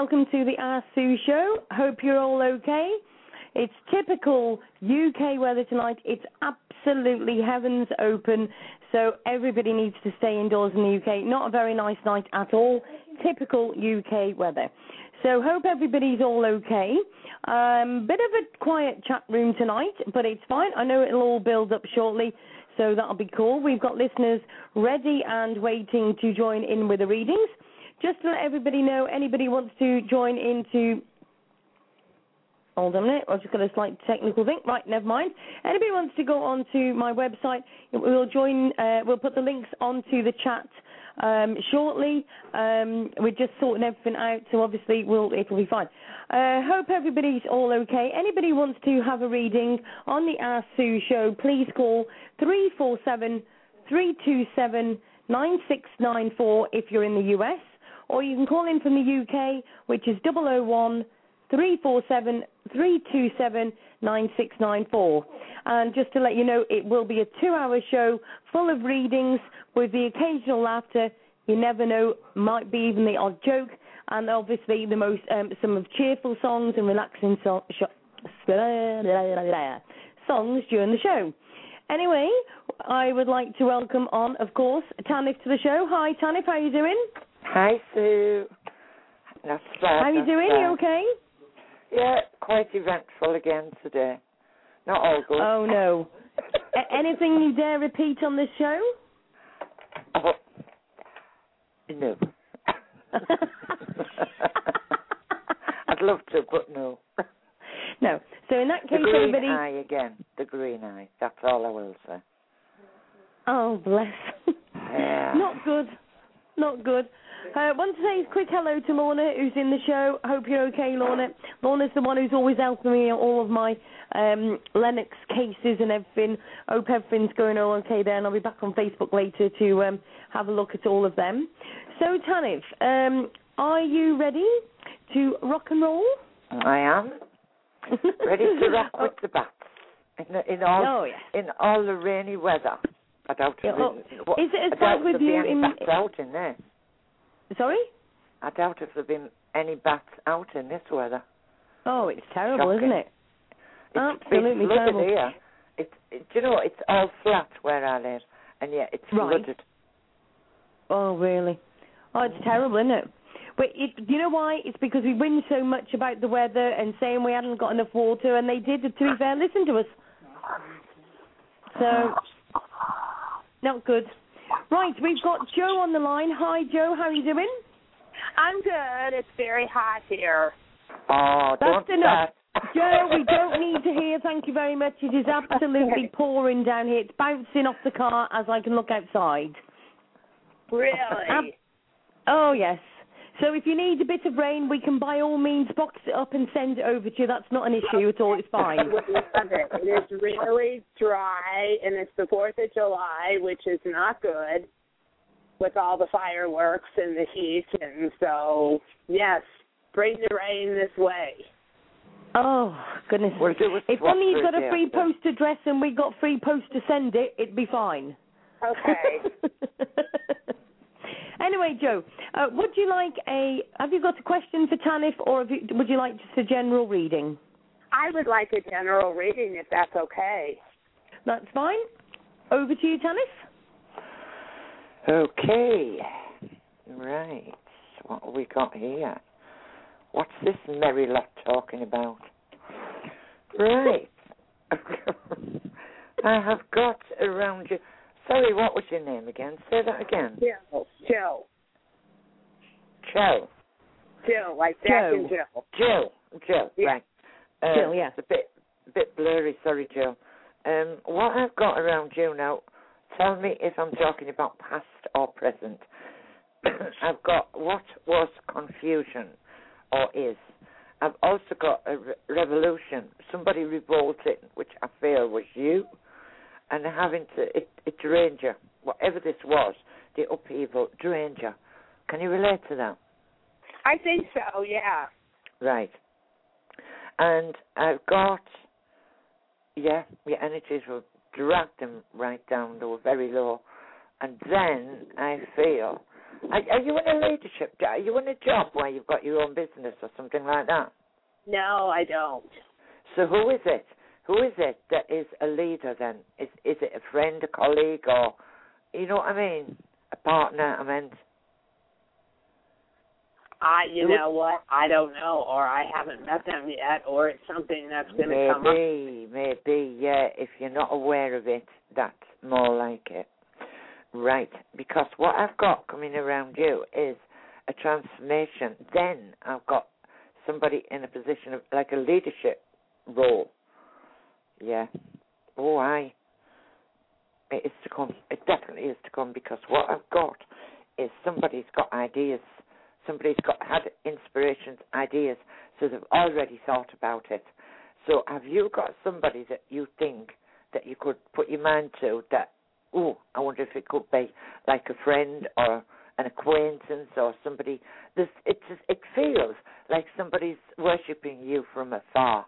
Welcome to the Ask Sue Show. Hope you're all okay. It's typical UK weather tonight. It's absolutely heavens open, so everybody needs to stay indoors in the UK. Not a very nice night at all. Typical UK weather. So hope everybody's all okay. Um, bit of a quiet chat room tonight, but it's fine. I know it'll all build up shortly, so that'll be cool. We've got listeners ready and waiting to join in with the readings. Just to let everybody know, anybody wants to join into Hold on a minute. I've just got a slight technical thing. Right, never mind. Anybody wants to go onto my website, we'll join. Uh, we'll put the links onto the chat um, shortly. Um, we're just sorting everything out, so obviously we'll it'll be fine. Uh, hope everybody's all okay. Anybody wants to have a reading on the Ask Sue show, please call three four seven three two seven nine six nine four if you're in the US, or you can call in from the UK, which is 001 347 327 9694. And just to let you know, it will be a two hour show full of readings with the occasional laughter. You never know, might be even the odd joke, and obviously the most um, some of cheerful songs and relaxing so- sh- songs during the show. Anyway, I would like to welcome on, of course, Tanith to the show. Hi, Tanith, how are you doing? Hi, Sue. Not bad. How are you doing? bad. You okay? Yeah, quite eventful again today. Not all good. Oh no. A- anything you dare repeat on this show? Oh, no. I'd love to, but no. no. So in that case, The green everybody. eye again. The green eye. That's all I will say. Oh bless. Yeah. Not good. Not good. Uh, want to say a quick hello to Lorna, who's in the show. Hope you're okay, Lorna. Lorna's the one who's always helping me on all of my um, Lennox cases and everything. Hope everything's going all okay there, and I'll be back on Facebook later to um, have a look at all of them. So, Tanith, um, are you ready to rock and roll? I am ready to rock with the bats in, in all Oh, yes. in all the rainy weather. I doubt Yeah, oh, is it as bad with you in- out in there. Sorry? I doubt if there've been any bats out in this weather. Oh, it's terrible, Shocking. isn't it? It's Absolutely been terrible. here. It's it, do you know it's all flat where I live, and yet it's Right. flooded. Oh, really? Oh, it's mm. terrible, isn't it? But it, do you know why? It's because we whinge so much about the weather and saying we hadn't got enough water, and they did, to be fair, listen to us. So, not good. Right, we've got Joe on the line. Hi, Joe. How are you doing? I'm good. It's very hot here. Oh, That's don't enough. start. Joe, we don't need to hear. Thank you very much. It is absolutely pouring down here. It's bouncing off the car as I can look outside. Really? Oh yes. So if you need a bit of rain, we can by all means box it up and send it over to you. That's not an issue at all. It's fine. We love it. It is really dry, and it's the Fourth of July, which is not good with all the fireworks and the heat. And so, yes, bring the rain this way. Oh goodness. We'll do If only you've got a free after. post address and we got free post to send it, it'd be fine. Okay. anyway, Joe, uh, would you like a? Have you got a question for Tanith, or have you, would you like just a general reading? I would like a general reading if that's okay. That's fine. Over to you, Tanith. Okay. Right. What have we got here? What's this merry lot talking about? Right. I have got around you. Sorry, what was your name again? Say that again. Jill. Jill. Joe. Jill, like Jack and Joe. Jill. Jill. Jill. Yeah. Right. Um, Jill, yeah. It's a bit, bit blurry. Sorry, Jill. Um, what I've got around you now. Tell me if I'm talking about past or present. I've got what was confusion or is. I've also got a re- revolution. Somebody revolted, which I feel was you, and having to it, it drained you. Whatever this was, the upheaval drained you. Can you relate to that? I think so, yeah. Right. And I've got, yeah, your energies were dragged them right down. They were very low. And then I feel, are, are you in a leadership? Are you in a job where you've got your own business or something like that? No, I don't. So who is it? Who is it that is a leader then? Is is it a friend, a colleague, or you know what I mean? A partner? I meant. I, you know what? I don't know, or I haven't met them yet, or it's something that's going to come up. Maybe, maybe, yeah. If you're not aware of it, that's more like it. Right, because what I've got coming around you is a transformation. Then I've got somebody in a position of like a leadership role. Yeah. Oh, I. It is to come. It definitely is to come because what I've got is somebody's got ideas. Somebody's got had inspirations, ideas, so they've already thought about it. So have you got somebody that you think that you could put your mind to that? Oh, I wonder if it could be like a friend or an acquaintance or somebody. This it just, it feels like somebody's worshipping you from afar.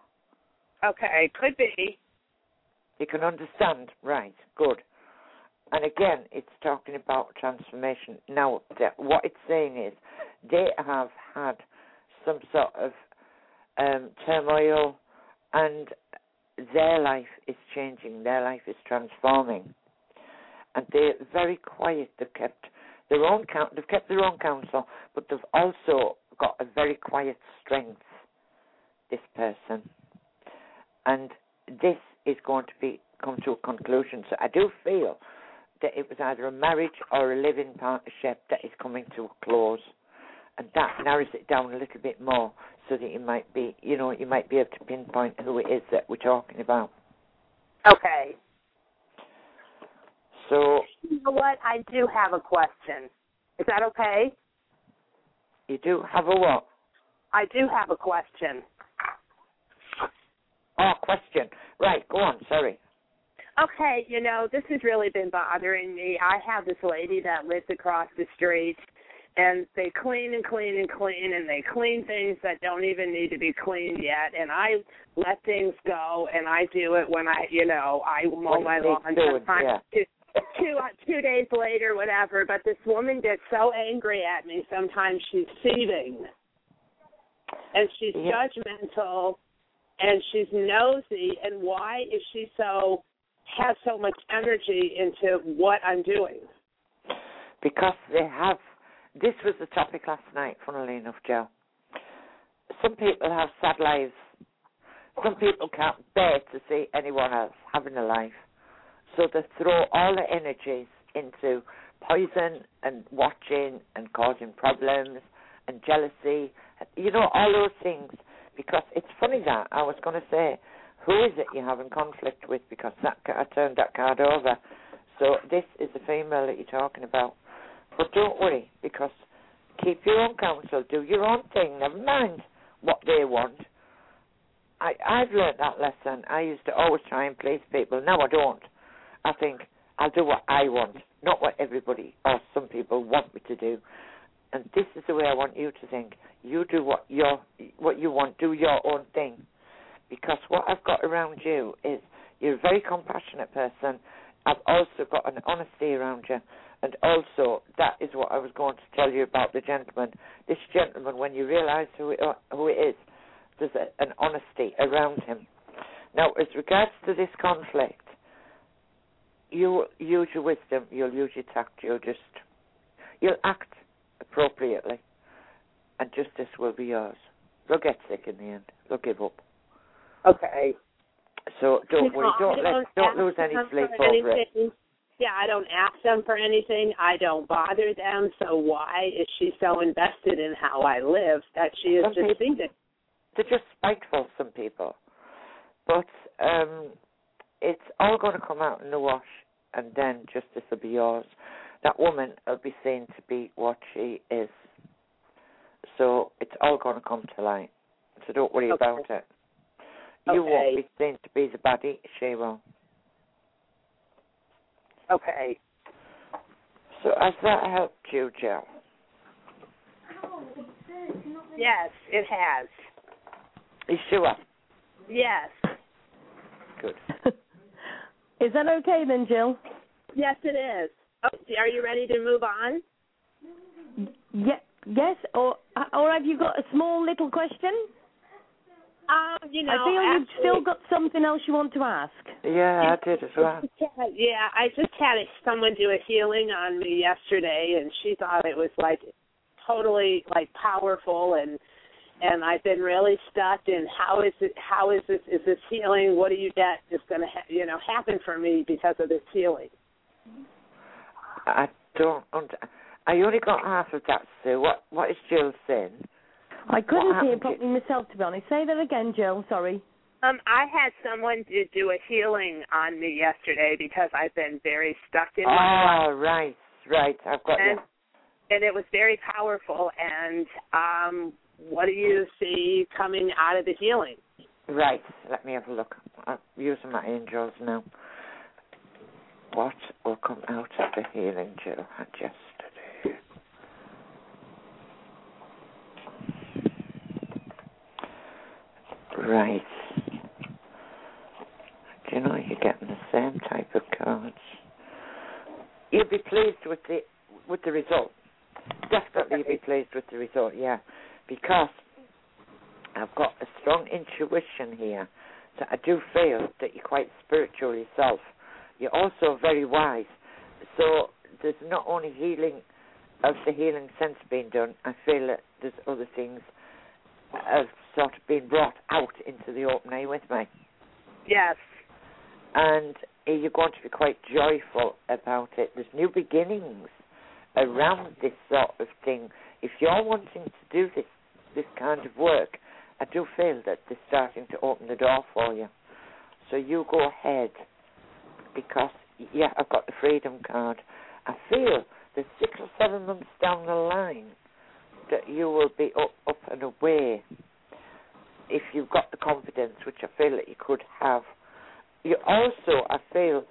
Okay, could be. You can understand, right? Good. And again, it's talking about transformation. Now, what it's saying is they have had some sort of um, turmoil, and their life is changing. Their life is transforming, and they're very quiet. They've kept their own count. They've kept their own counsel, but they've also got a very quiet strength. This person, and this is going to be come to a conclusion. So I do feel that it was either a marriage or a living partnership that is coming to a close, and that narrows it down a little bit more, so that you might be, you know, you might be able to pinpoint who it is that we're talking about. Okay. So You know what? I do have a question. Is that okay? you do have a what? I do have a question. Oh, question. Right, go on. Sorry. Okay, you know, this has really been bothering me. I have this lady that lives across the street and they clean and clean and clean and they clean things that don't even need to be cleaned yet and I let things go and I do it when I you know, I mow my lawn sometimes yeah. two two uh, two days later, whatever, but this woman gets so angry at me sometimes she's seething. And she's Yeah. judgmental and she's nosy and why is she so has so much energy into what I'm doing. because they have. This was the topic last night, funnily enough, Joe. Some people have sad lives. Some people can't bear to see anyone else having a life. So they throw all their energies into poison and watching and causing problems and jealousy. You know, all those things. Because it's funny that I was going to say, who is it you're having conflict with? Because that I turned that card over. So this is the female that you're talking about. But don't worry, because keep your own counsel, do your own thing, never mind what they want. I, I've learnt that lesson. I used to always try and please people. Now I don't. I think I'll do what I want, not what everybody or some people want me to do. And this is the way I want you to think. You do what your what you want. Do your own thing. Because what I've got around you is you're a very compassionate person. I've also got an honesty around you. And also, that is what I was going to tell you about the gentleman. This gentleman, when you realise who it, who it is, there's a, an honesty around him. Now, as regards to this conflict, you use your wisdom, you'll use your tact, you'll just, you'll act appropriately, and justice will be yours. They'll get sick in the end. They'll give up. Okay. So don't You worry. know, Don't I let, don't lose any sleep for over it. Yeah, I don't ask them for anything. I don't bother them. So why is she so invested in how I live that she is Some just people- seething? They're just spiteful, some people. But um, it's all going to come out in the wash, and then justice will be yours. That woman will be seen to be what she is. So it's all going to come to light. So don't worry Okay. about it. You won't be seen to be the baddie. She will. Okay. So has that helped you, Jill? Yes, it has. You sure? Yes. Good. Is that okay then, Jill? Yes, it is. Oh, are you ready to move on? Ye- yes, or or have you got a small little question? Um, you know, I feel you've still got something else you want to ask. Yeah, I did as well. Yeah, I just had someone do a healing on me yesterday, and she thought it was like totally like powerful and and I've been really stuck in how is it how is this is this healing what do you get is going to ha- you know happen for me because of this healing I don't. Und- I only got half of that, Sue. What What is Jill saying? I couldn't hear properly myself, to be honest. Say that again, Jill. Sorry. um I had someone to do a healing on me yesterday because I've been very stuck in my life Oh, right, right. I've got and you. and it was very powerful and um what do you see coming out of the healing Right. Let me have a look. I'm using my angels now. What will come out of the healing Jill had yesterday? Right. Do you know you're getting the same type of cards? You'll be pleased with the with the result. Definitely you'll be pleased with the result, yeah. Because I've got a strong intuition here that I do feel that you're quite spiritual yourself. You're also very wise. So there's not only healing of the healing sense being done, I feel that there's other things have sort of been brought out into the open air with me. yes And you're going to be quite joyful about it. There's new beginnings around this sort of thing. If you're wanting to do this this kind of work, I do feel that they're starting to open the door for you. So you go ahead because yeah, I've got the freedom card. I feel that six or seven months down the line that you will be up up and away if you've got the confidence, which I feel that you could have. You also, I feel,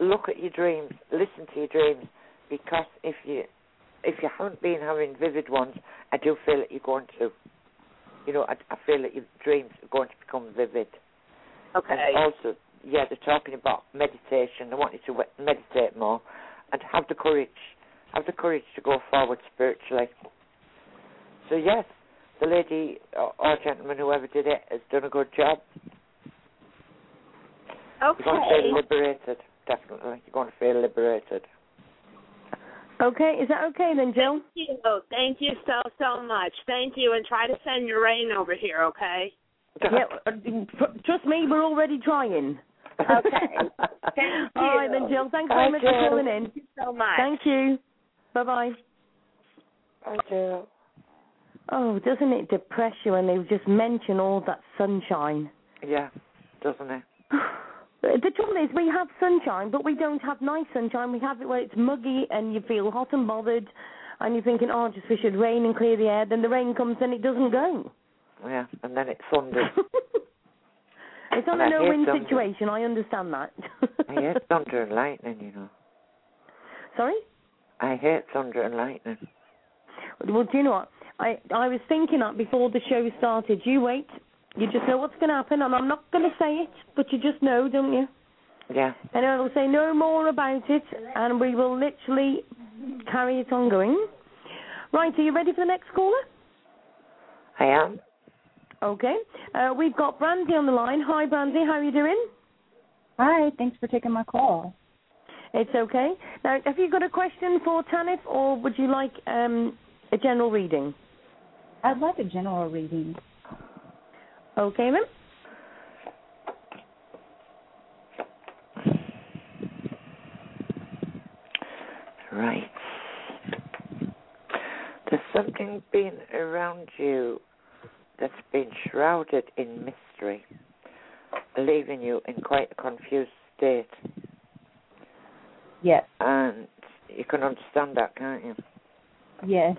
look at your dreams, listen to your dreams, because if you if you haven't been having vivid ones, I do feel that you're going to. You know, I, I feel that your dreams are going to become vivid. okay And also, yeah, they're talking about meditation. They want you to we- meditate more and have the courage, have the courage to go forward spiritually. So yes, the lady or, or gentleman, whoever did it, has done a good job. Okay. You're going to okay feel liberated, definitely. You're going to feel liberated. Okay, is that okay then, Jill? Thank you. Thank you so so much. Thank you, and try to send your rain over here, okay? yeah, uh, trust me, we're already trying. Okay. All right then. Jill. Thanks very Bye, much for Jill. calling in. Thank you so much. Thank you. Bye bye. I do. Oh, doesn't it depress you when they just mention all that sunshine? Yeah, doesn't it? The trouble is, we have sunshine, but we don't have nice sunshine. We have it where it's muggy and you feel hot and bothered, and you're thinking, oh, I just wish it'd rain and clear the air. Then the rain comes and it doesn't go. Yeah, and then it thunders. it's on a hate no-win situation. I understand that. I hate thunder and lightning, you know. Sorry. I hate thunder and lightning. Well, do you know what? I I was thinking that before the show started. You wait. You just know what's going to happen, and I'm not going to say it, but you just know, don't you? Yeah. And I will say no more about it, and we will literally carry it on going. Right, are you ready for the next caller? I am. Okay. Uh, we've got Brandy on the line. Hi, Brandy. How are you doing? Hi, thanks for taking my call. It's okay. Now, have you got a question for Tanith, or would you like um, a general reading? I'd like a general reading. Okay, then. Right. There's something been around you that's been shrouded in mystery, leaving you in quite a confused state. Yes, And you can understand that, can't you? yes,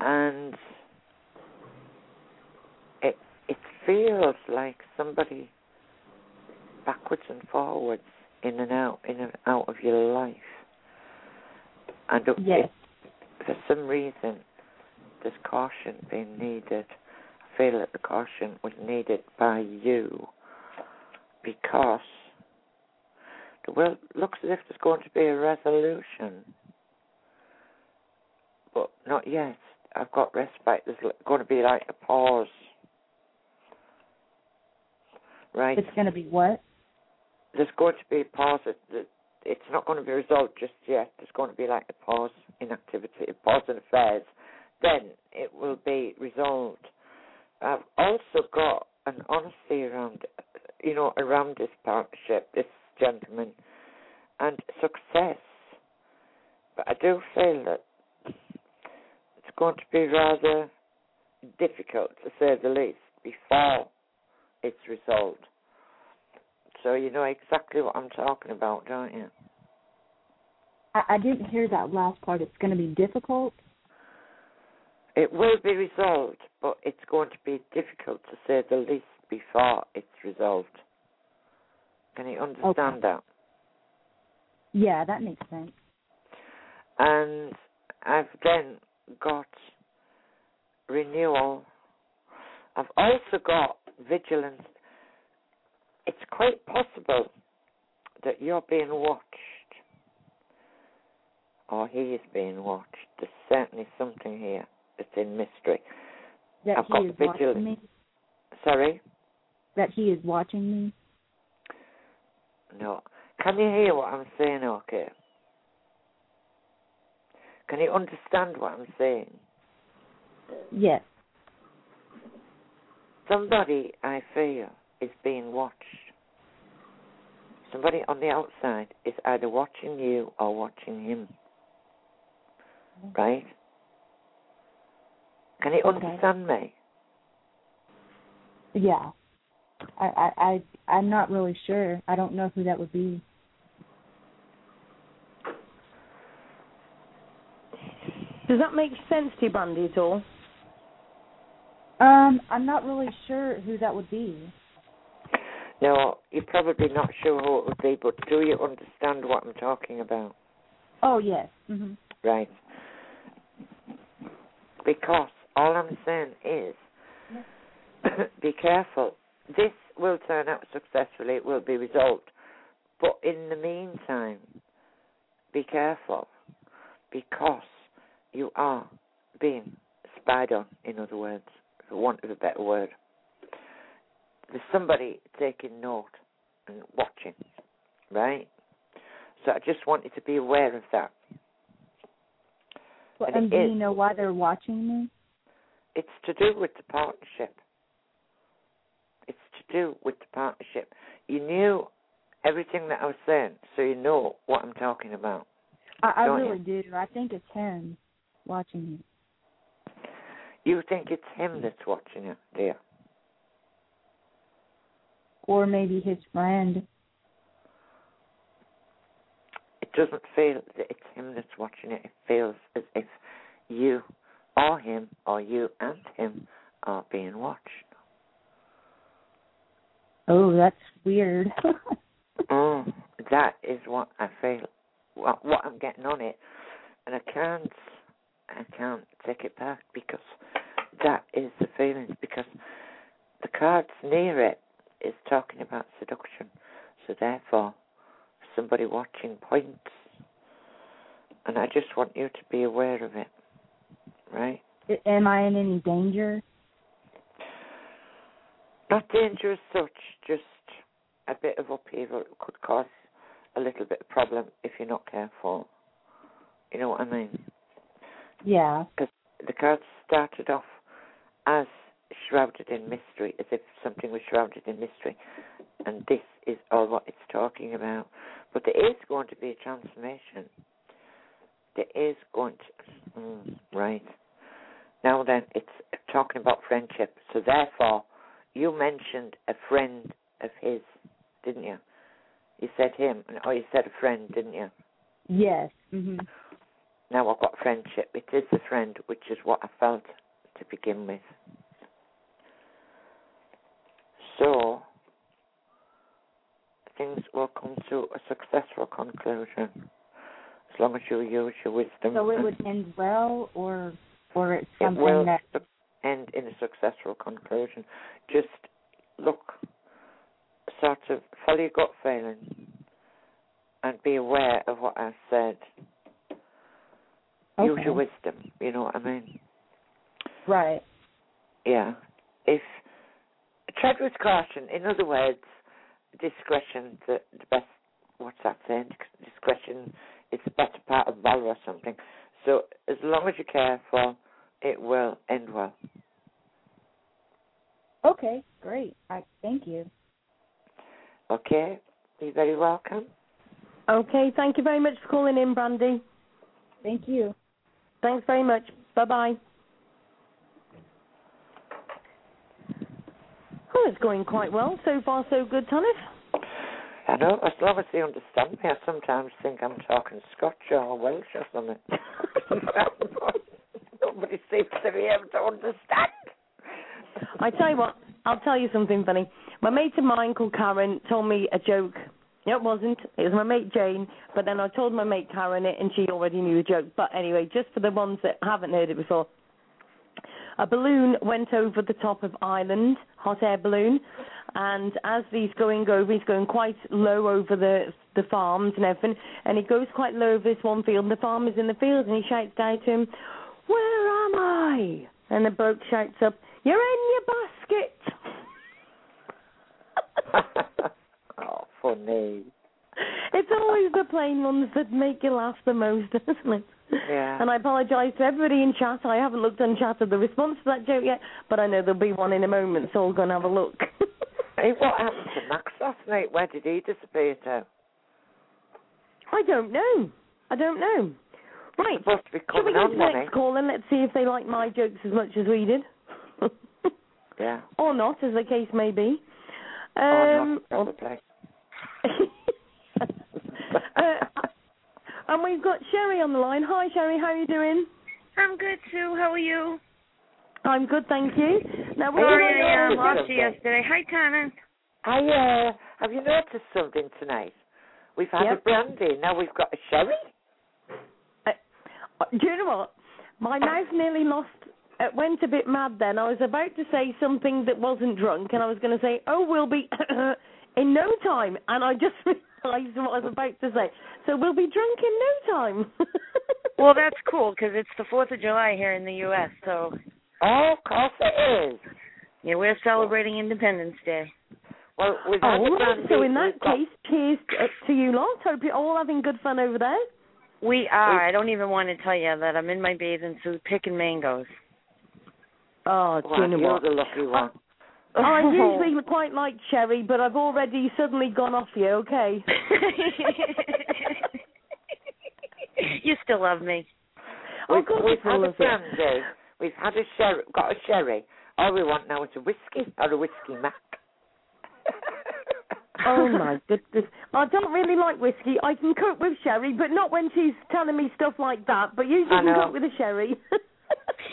And it it feels like somebody backwards and forwards in and out in and out of your life. And it- yes. for some reason, there's caution being needed. I feel that the caution was needed by you because the world looks as if there's going to be a resolution, but not yet. I've got respite. There's going to be like a pause. Right? It's going to be what? there's going to be a pause. It, it- it's not going to be resolved just yet. There's going to be like a pause in activity, a pause in affairs, then it will be resolved. I've also got an honesty around, you know, around this partnership, this gentleman, and success. But I do feel that it's going to be rather difficult, to say the least, before it's resolved. So you know exactly what I'm talking about, don't you? I, I didn't hear that last part. It's going to be difficult. It will be resolved, but it's going to be difficult to say the least before it's resolved. Can you understand that? Yeah, that makes sense. And I've then got renewal. I've also got vigilance. It's quite possible that you're being watched, or he is being watched. There's certainly something here that's in mystery. That I've he got is vigilance. watching me. Sorry? That he is watching me. No. Can you hear what I'm saying, okay? Can you understand what I'm saying? Yes. Somebody, I feel, is being watched. Somebody on the outside is either watching you or watching him. Mm. Right? Can you Okay. understand me? Yeah. I, I, I, I'm not really sure. I don't know who that would be. Does that make sense to you, Brandy, at all? Um, I'm not really sure who that would be. No, you're probably not sure who it would be, but do you understand what I'm talking about? Oh yes. Mhm. Right. Because all I'm saying is be careful. This will turn out successfully, it will be resolved. But in the meantime, be careful because you are being spied on, in other words, for want of a better word. There's somebody taking note and watching, right? So I just want you to be aware of that. Well, And and do is. you know why they're watching me? It's to do with the partnership. It's to do with the partnership. You knew everything that I was saying, so you know what I'm talking about. I, I Don't you? really do. I think it's him watching me. You think it's him that's watching you, dear. Or maybe his friend. It doesn't feel that it's him that's watching it. It feels as if you or him or you and him are being watched. Oh, that's weird. Oh, that is what I feel. What, what I'm getting on it, and I can't, I can't take it back because that is the feelings. Because the cards near it is talking about seduction, so therefore, somebody watching points, and I just want you to be aware of it, right? Am I in any danger? Not danger as such, just a bit of upheaval could cause a little bit of problem if you're not careful. You know what I mean? Yeah. Because the cards started off as shrouded in mystery, as if something was shrouded in mystery, and this is all what it's talking about. But there is going to be a transformation. There is going to, mm, right. Now then, it's talking about friendship. So therefore, you mentioned a friend of his, didn't you? You said him, or you said a friend, didn't you? Yes. Mhm. Now I've got friendship. It is a friend, which is what I felt to begin with. So, things will come to a successful conclusion as long as you use your wisdom. So it would end well, or or it's it something will that. end in a successful conclusion. Just look, sort of follow your gut feeling and be aware of what I've said. Use your wisdom, you know what I mean? Right. Yeah. If tread with caution, in other words, discretion the, the best what's that saying? Discretion is the better part of valor or something. So as long as you're careful, it will end well. Okay, great. I thank you. Okay? You're very welcome. Okay, thank you very much for calling in, Brandy. Thank you. Thanks very much. Bye bye. Oh, it's going quite well. So far, so good, Tanith. I know, as long as they understand me, I sometimes think I'm talking Scotch or Welsh or something. Nobody seems to be able to understand. I tell you what, I'll tell you something funny. My mate of mine called Karen told me a joke. No, it wasn't. It was my mate Jane. But then I told my mate Karen it, and she already knew the joke. But anyway, just for the ones that haven't heard it before, a balloon went over the top of Ireland, hot air balloon, and as he's going over, he's going quite low over the the farms and everything, and he goes quite low over this one field, and the farmer's in the field, and he shouts down to him, "Where am I?" And the bloke shouts up, "You're in your basket." oh, funny. It's always the plain ones that make you laugh the most, isn't it? Yeah. And I apologise to everybody in chat. I haven't looked on chat at the response to that joke yet, but I know there'll be one in a moment, so I'll go and have a look. Hey, what happened to Max last night? Where did he disappear to? I don't know. I don't know. Right. Supposed to be Shall we coming go on, to the wasn't next call and let's see if they like my jokes as much as we did? Yeah. or not, as the case may be. Um, not probably. uh, and we've got Sherry on the line. Hi, Sherry. How are you doing? I'm good, Sue. How are you? I'm good, thank you. Now, we're Sorry going I on- uh, lost you yesterday. Hi, Tana. I, uh, have you noticed something tonight? We've had Yep. a brandy, now we've got a sherry. Uh, do you know what? My mouth nearly lost. It went a bit mad then. I was about to say something that wasn't drunk, and I was going to say, "Oh, we'll be in no time," and I just realised what I was about to say. So we'll be drunk in no time. Well, that's cool because it's the 4th of July here in the U.S., so Oh, it is. yeah, we're celebrating Independence Day. Well, we've oh, had a right. so in that case, cheers to you lot. Hope you're all having good fun over there. We are. I don't even want to tell you that I'm in my bathing suit picking mangoes. Oh, Well, you're the lucky one. I usually quite like cherry, but I've already suddenly gone off you. Okay. you still love me. Oh, We've, God, it's all had a of it. brandy. We've had a sherry. Got a sherry. All we want now is a whiskey or a whiskey mac. Oh my goodness! I don't really like whiskey. I can cope with sherry, but not when she's telling me stuff like that. But usually I can know. cope with a sherry.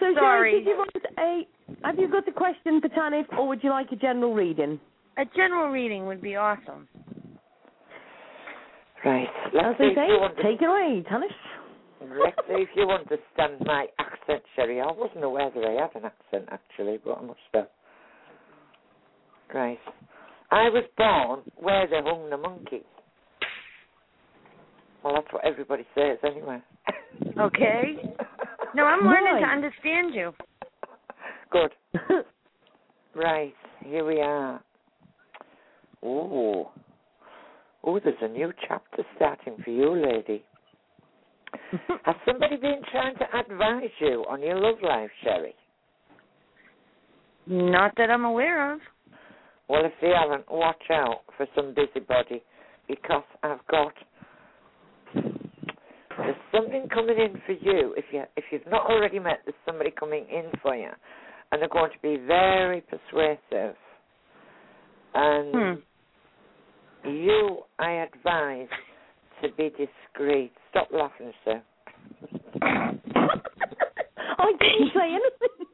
so Sorry. Sherry, did you want a? Have you got a question for Tanith, or would you like a general reading? A general reading would be awesome. Right. As Let's they see, say, take it away, Tanith. Let's if you understand my accent, Sherry. I wasn't aware that I had an accent actually, but I must have. Right. I was born where they hung the monkey. Well, that's what everybody says anyway. Okay. No, I'm learning to understand you. Good. Right, here we are. Oh, oh, there's a new chapter starting for you, lady. Has somebody been trying to advise you on your love life, Sherry? Not that I'm aware of. Well, if they haven't, watch out for some busybody because I've got there's something coming in for you. If you if you've not already met, there's somebody coming in for you, and they're going to be very persuasive. And Hmm. you, I advise to be discreet. Stop laughing, sir. I didn't say anything.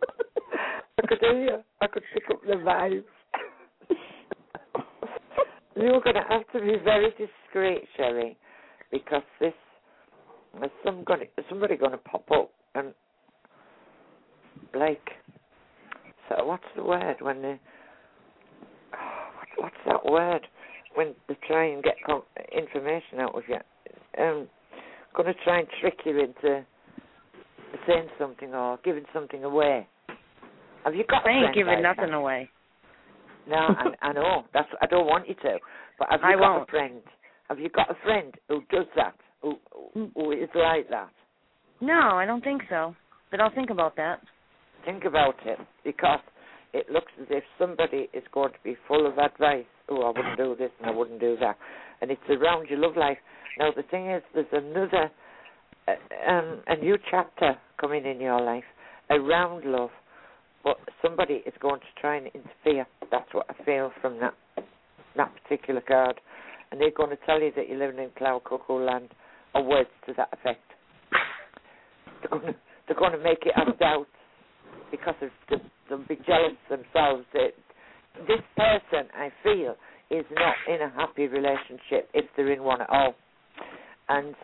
I could hear you. I could pick up the vibes. You're going to have to be very discreet, Sherry, because this there's some gonna, somebody going to pop up and like, so what's the word when they? what, what's that word when they try and get com- information out of you? Um, going to try and trick you into saying something or giving something away. Have you got? a I ain't giving like nothing that? away. No, I, I know. That's I don't want you to. But have you I got won't. a friend? Have you got a friend who does that? Who, who is like that? No, I don't think so. But I'll think about that. Think about it because it looks as if somebody is going to be full of advice. Oh, I wouldn't do this and I wouldn't do that. And it's around your love life. Now, the thing is, there's another, uh, um, a new chapter coming in your life around love, but somebody is going to try and interfere. That's what I feel from that that particular card. And they're going to tell you that you're living in cloud cuckoo land, or words to that effect. They're going to, they're going to make it have doubts because of the, they'll be jealous themselves. That this person, I feel, is not in a happy relationship if they're in one at all, and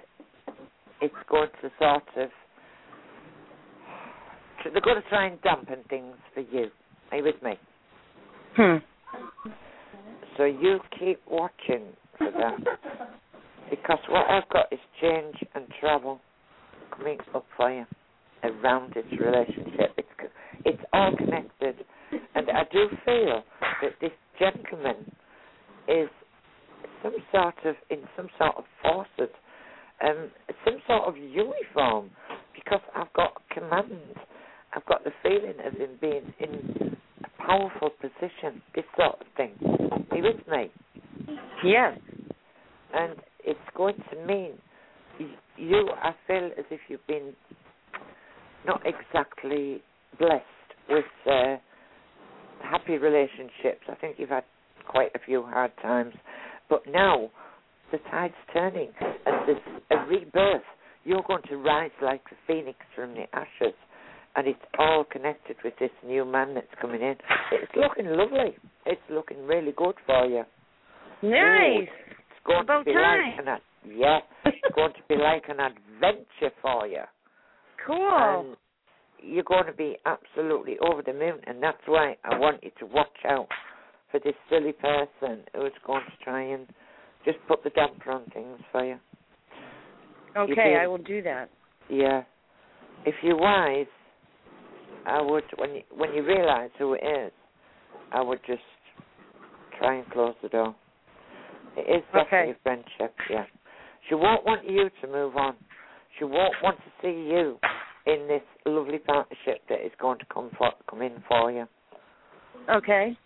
it's going to sort of they're going to try and dampen things for you. Are you with me? Hmm. So you keep watching for that. Because what I've got is change and trouble coming up for you around this relationship. It's it's all connected, and I do feel that this gentleman is some sort of in some sort of forces, um, some sort of uniform. Because I've got command, I've got the feeling of him being in a powerful position. This sort of thing. Are you with me? Yes. and it's going to mean you. I feel as if you've been not exactly blessed with uh, happy relationships. I think you've had quite a few hard times, but now the tide's turning and there's a rebirth. You're going to rise like the phoenix from the ashes, and it's all connected with this new man that's coming in. It's looking lovely. It's looking really good for you. Nice. It's going About to be time. like an ad- yeah, it's going to be like an adventure for you. Cool. And you're going to be absolutely over the moon, and that's why I want you to watch out for this silly person who's going to try and just put the damper on things for you. okay, do. I will do that. Yeah. If you're wise, I would when you when you realise who it is, I would just try and close the door. It is definitely Okay. friendship, yeah. She won't want you to move on. She won't want to see you in this lovely partnership that is going to come for come in for you. Okay.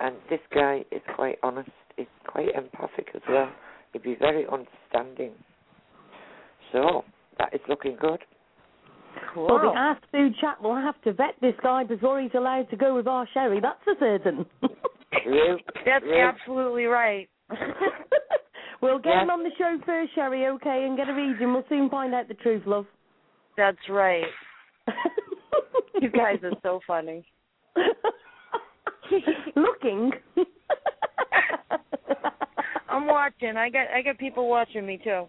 And this guy is quite honest. He's quite empathic as well. He'd be very understanding. So that is looking good. Cool. Well, the Ask Food chat will have to vet this guy before he's allowed to go with our sherry. That's for certain. True. That's true. absolutely right. we'll get Yeah. him on the show first, Sherry, okay, and get a reading. We'll soon find out the truth, love. That's right. You guys are so funny. Looking. I'm watching. I got I got people watching me too.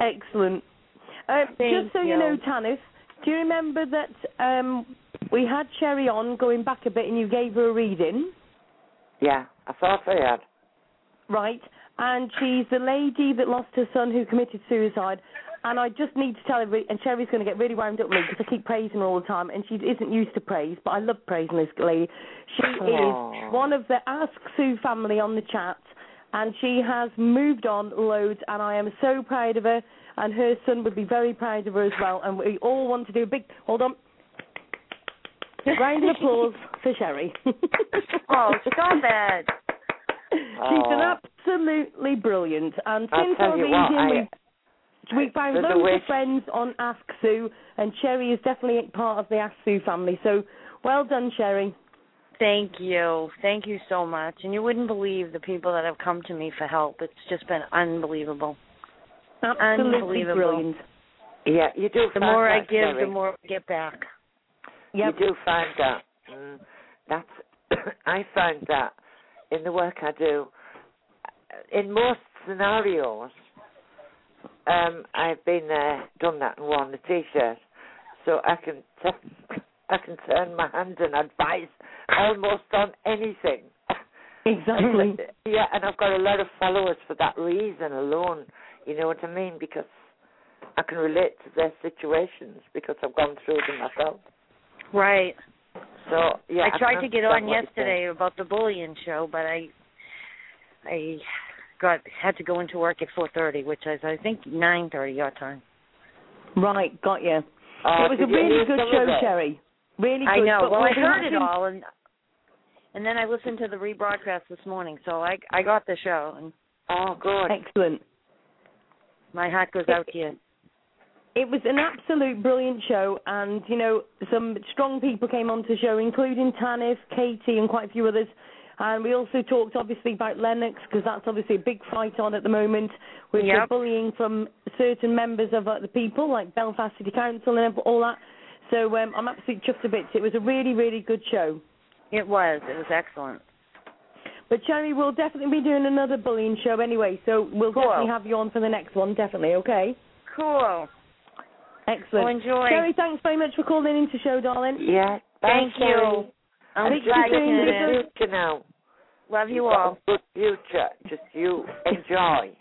Excellent. Uh, Thank just so you. you. know, Tanith, do you remember that um, we had Sherry on going back a bit and you gave her a reading? Yeah, I thought I had. Right. And she's the lady that lost her son who committed suicide. And I just need to tell everybody, and Sherry's going to get really wound up with me because I keep praising her all the time, and she isn't used to praise, but I love praising this lady. She Aw. is one of the Ask Sue family on the chat, and she has moved on loads, and I am so proud of her, and her son would be very proud of her as well, and we all want to do a big, hold on, round of applause for Sherry. Oh, stop it. She's an Oh. absolutely brilliant, and I'll since tell our you reading, what, I- we've we found There's loads of friends on Ask Sue, and Sherry is definitely part of the Ask Sue family. So, well done, Sherry. Thank you. Thank you so much. And you wouldn't believe the people that have come to me for help. It's just been unbelievable. Absolutely Unbelievable. brilliant. Yeah, you do. The find more I give, Sherry. the more I get back. Yep. You do find that. Mm, that's. I find that in the work I do. In most scenarios, um, I've been there, done that, and worn the t-shirt, so I can t- I can turn my hand and advise almost on anything. Exactly. yeah, and I've got a lot of followers for that reason alone. You know what I mean? Because I can relate to their situations because I've gone through them myself. Right. So yeah, I tried to get on yesterday about the bullying show, but I I got had to go into work at 4:30, which is I think 9:30 your time. Right, got you. Oh, it was a really good show, of it? Cherry. Really good. I know. But Well, I we'll heard it all, and and then I listened to the rebroadcast this morning, so I I got the show, and Oh, good. Excellent. my hat goes out to you. It was an absolute brilliant show, and you know some strong people came onto the show, including Tanith, Katie, and quite a few others. And we also talked obviously about Lennox because that's obviously a big fight on at the moment with Yep. the bullying from certain members of uh, the people, like Belfast City Council and all that. So um, I'm absolutely chuffed to bits. It was a really, really good show. It was. It was excellent. But Cherry, we'll definitely be doing another bullying show anyway, so we'll Cool. definitely have you on for the next one, definitely. Okay. Cool. Excellent. Well, enjoy. Cherry, thanks very much for calling into the show, darling. Yeah. Thank Bye, you. Sherry. I'm glad you soon, you Good did it. Lisa. future now. Love you all. Good future. Just you enjoy.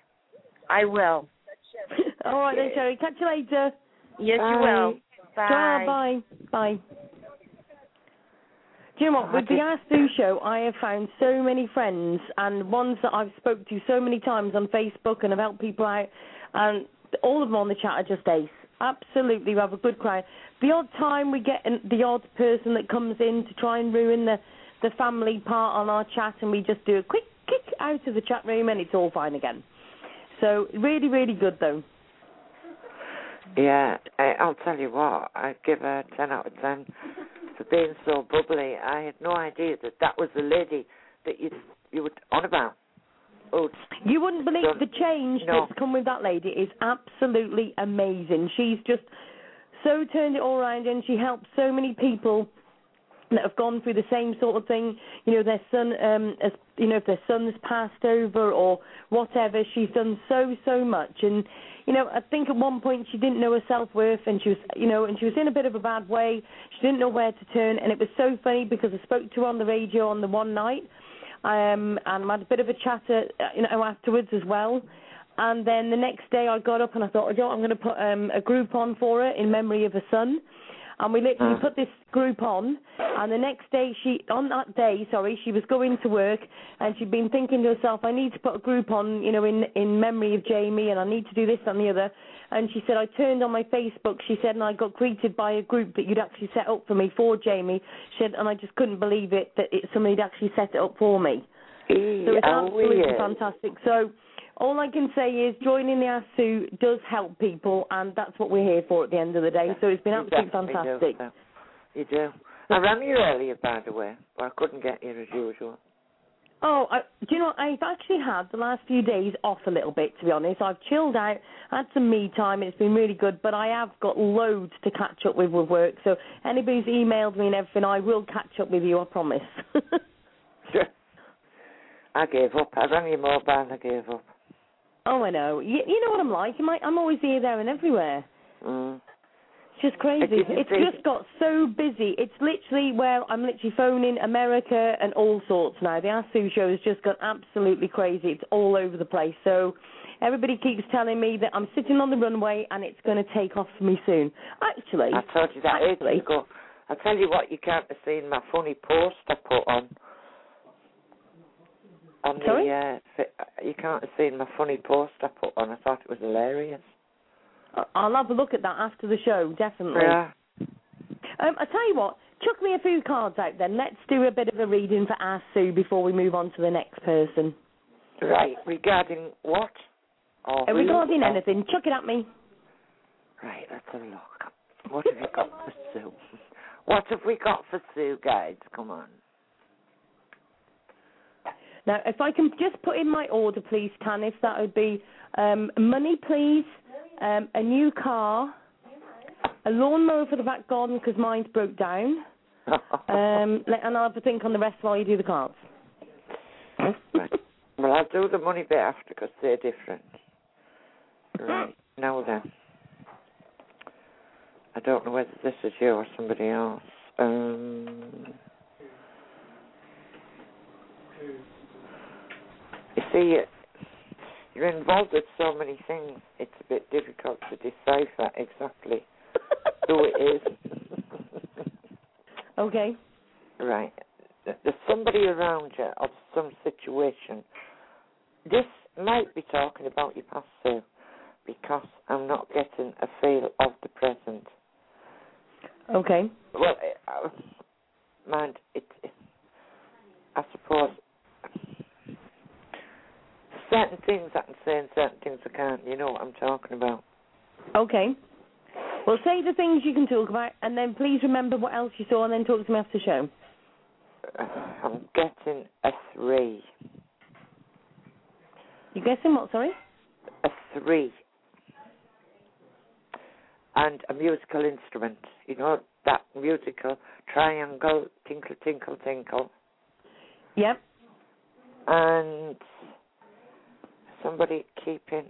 I will. All right then, Cherry. Catch you later. Yes, Bye. you will. Bye. Bye. Bye. Do you know what? With the Ask Sue show, I have found so many friends and ones that I've spoke to so many times on Facebook and have helped people out, and all of them on the chat are just ace. Absolutely, we have a good crowd. The odd time we get an, the odd person that comes in to try and ruin the the family part on our chat, and we just do a quick kick out of the chat room, and it's all fine again. So really, really good though. Yeah, I, I'll tell you what. I'd give her a ten out of ten for being so bubbly. I had no idea that that was the lady that you you were on about. Oh, You wouldn't believe the change no. that's come with that lady is absolutely amazing. She's just so turned it all around and she helped so many people that have gone through the same sort of thing. You know, their son, um, as, you know, if their son's passed over or whatever. She's done so so much, and you know, I think at one point she didn't know her self worth, and she was, you know, and she was in a bit of a bad way. She didn't know where to turn, and it was so funny because I spoke to her on the radio on the one night, um, and I had a bit of a chat, uh, you know, afterwards as well. And then the next day I got up and I thought, oh, you know I'm going to put um, a group on for her in memory of her son. And we literally Mm. put this group on, and the next day she, on that day, sorry, she was going to work, and she'd been thinking to herself, I need to put a group on, you know, in in memory of Jamie, and I need to do this and the other. And she said, I turned on my Facebook, she said, and I got greeted by a group that you'd actually set up for me for Jamie. She said, and I just couldn't believe it that it, somebody'd actually set it up for me. So it's absolutely weird. fantastic. So all I can say is joining the ASU does help people, and that's what we're here for at the end of the day. So it's been absolutely definitely do, fantastic. so. You do. I rang you earlier, by the way, but I couldn't get you as usual. Oh, I, do you know? I've actually had the last few days off a little bit, to be honest. I've chilled out, had some me time. It's been really good, but I have got loads to catch up with with work. So anybody who's emailed me and everything, I will catch up with you. I promise. I gave up. I rang your mobile and I gave up. oh, I know. You, you know what I'm like. I'm always here, there, and everywhere. Mm. It's just crazy. It's just got so busy. It's literally where I'm literally phoning America and all sorts now. The ASU show has just gone absolutely crazy. It's all over the place. So everybody keeps telling me that I'm sitting on the runway and it's going to take off for me soon. Actually, I told you that actually, ago. I tell you what, you can't have seen my funny post I put on. On Sorry? the, uh, you can't have seen my funny post I put on. I thought it was hilarious. I- I'll have a look at that after the show, definitely. Yeah. Um, I tell you what, chuck me a few cards out then. Let's do a bit of a reading for ASU before we move on to the next person. Right. Regarding what? Or Uh, who? regarding Or- anything, chuck it at me. Right, let's have a look. What have we got for Sue? What have we got for Sue, guys? Come on. Now, if I can just put in my order, please, Tan, if that would be um, money, please, um, a new car, a lawnmower for the back garden because mine's broke down, um, and I'll have to think on the rest while you do the cards. right. Well, I'll do the money bit after because they're different. Right. Now then. I don't know whether this is you or somebody else. Um, you see, you're involved with so many things, it's a bit difficult to decipher exactly who it is. Okay. Right. There's somebody around you of some situation. This might be talking about your past self, because I'm not getting a feel of the present. Okay. Well, uh, mind, it, it, I suppose certain things I can say and certain things I can't. You know what I'm talking about. Okay. Well, say the things you can talk about, and then please remember what else you saw, and then talk to me after the show. I'm getting a three. You're guessing what? Sorry. A three. And a musical instrument. You know, that musical triangle, tinkle, tinkle, tinkle. Yep. And somebody keeping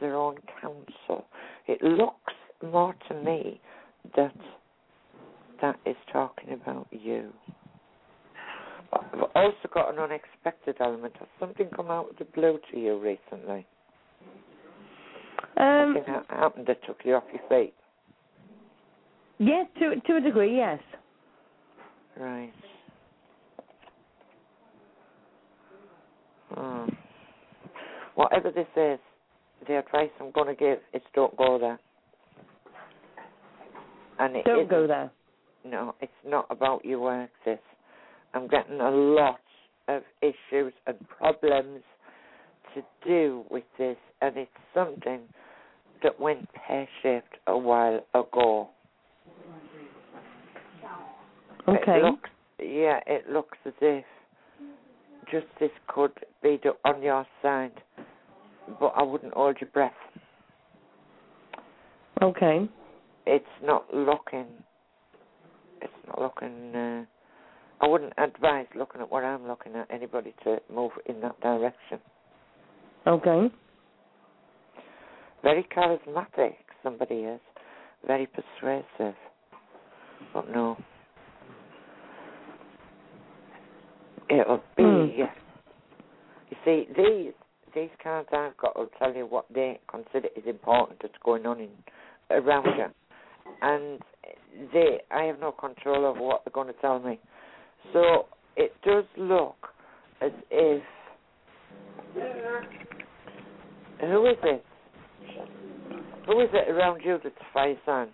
their own counsel. It looks more to me that that is talking about you. But I've also got an unexpected element. Has something come out of the blue to you recently? Um. Something ha- happened that took you off your feet? Yes, to to a degree, yes. Right. Hmm. Whatever this is, the advice I'm going to give is don't go there. And it Don't go there. No, it's not about your work, sis. I'm getting a lot of issues and problems to do with this, and it's something that went pear shaped a while ago. Okay. It looks, yeah, it looks as if justice could be on your side, but I wouldn't hold your breath. Okay. It's not looking. It's not looking. Uh, I wouldn't advise looking at what I'm looking at anybody to move in that direction. Okay. Very charismatic, somebody is. Very persuasive. But no. It'll be. Hmm. You see, these these cards I've got will tell you what they consider is important that's going on in around you, and they I have no control over what they're going to tell me. So it does look as if who is it? Who is it around you that's fire sign?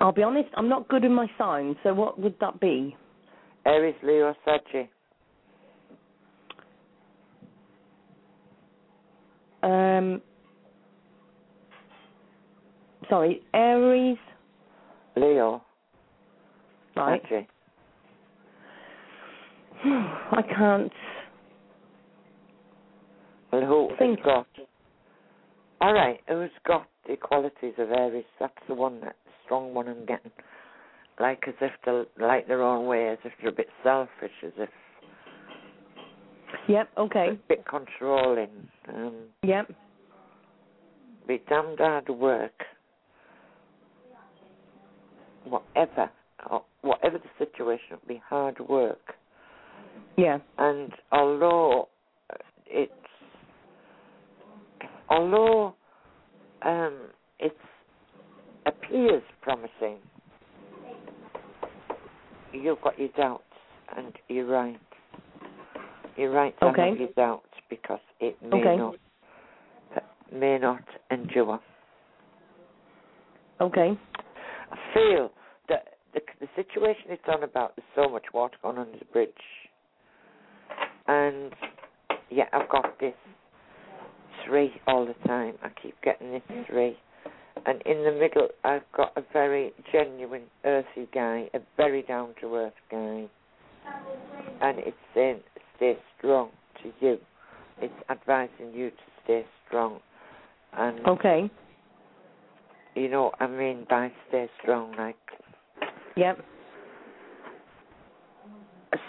I'll be honest, I'm not good in my signs, so what would that be? Aries, Leo, Sagittarius. Um. Sorry, Aries. Leo, Right. Sagittarius. I can't. Well, who Think. got? All right, who's got the qualities of Aries? That's the one, that strong one I'm getting. Like as if they like their own way, as if they're a bit selfish, as if Yep. Okay. a bit controlling. Um, Yep. be damned hard work. Whatever, whatever the situation, it'll be hard work. Yeah. And although uh, it's, although um, it appears promising, you've got your doubts, and you're right. You're right to Okay. your doubts because it may Okay. not may not endure. Okay. I feel that the, the situation it's on about there's so much water going under the bridge, and yeah, I've got this three all the time. I keep getting this three, and in the middle I've got a very genuine, earthy guy, a very down to earth guy, and it's saying stay strong to you. It's advising you to stay strong, and Okay. you know what I mean by stay strong, like Yep.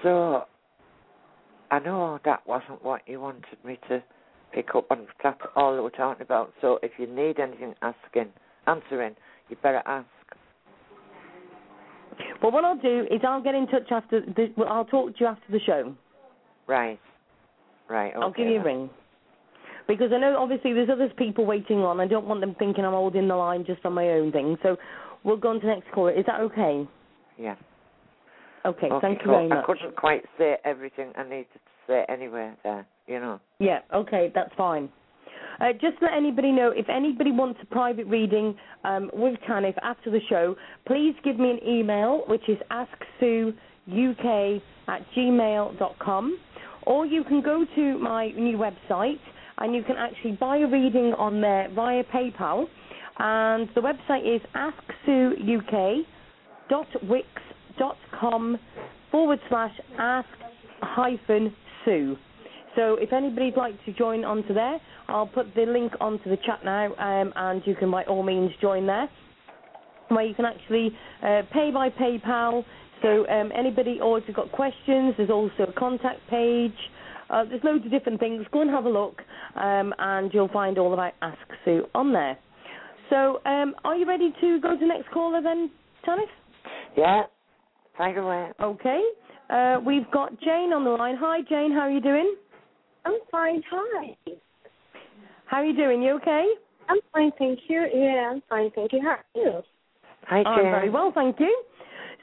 So, I know that wasn't what you wanted me to pick up on. That's all that we're talking about. So, if you need anything asking, answering, you better ask. Well, what I'll do is I'll get in touch after. The, I'll talk to you after the show. Right. Right. Okay. I'll give you a ring. Because I know obviously there's other people waiting on. I don't want them thinking I'm holding the line just on my own thing. So we'll go on to the next caller. Is that okay? Yeah. Okay, okay, thank you very much. I couldn't quite say everything I needed to say anyway there, you know. Yeah, okay, that's fine. Uh, just to let anybody know, if anybody wants a private reading um, with Tanith after the show, please give me an email, which is asksueuk at gmail.com, or you can go to my new website and you can actually buy a reading on there via PayPal. And the website is asksueuk.wix.com forward slash ask hyphen Sue. So if anybody'd like to join onto there, I'll put the link onto the chat now, um, and you can by all means join there, where you can actually uh, pay by PayPal. So um, anybody, or if you've got questions, there's also a contact page. Uh, there's loads of different things. Go and have a look, um, and you'll find all about Ask Sue on there. So, um, are you ready to go to the next caller then, Tanith? Yeah. Right away. Okay. Uh, we've got Jane on the line. Hi, Jane. How are you doing? I'm fine. Hi. How are you doing? You okay? I'm fine, thank you. Yeah, I'm fine, thank you. How are you? Hi, I'm very well, thank you.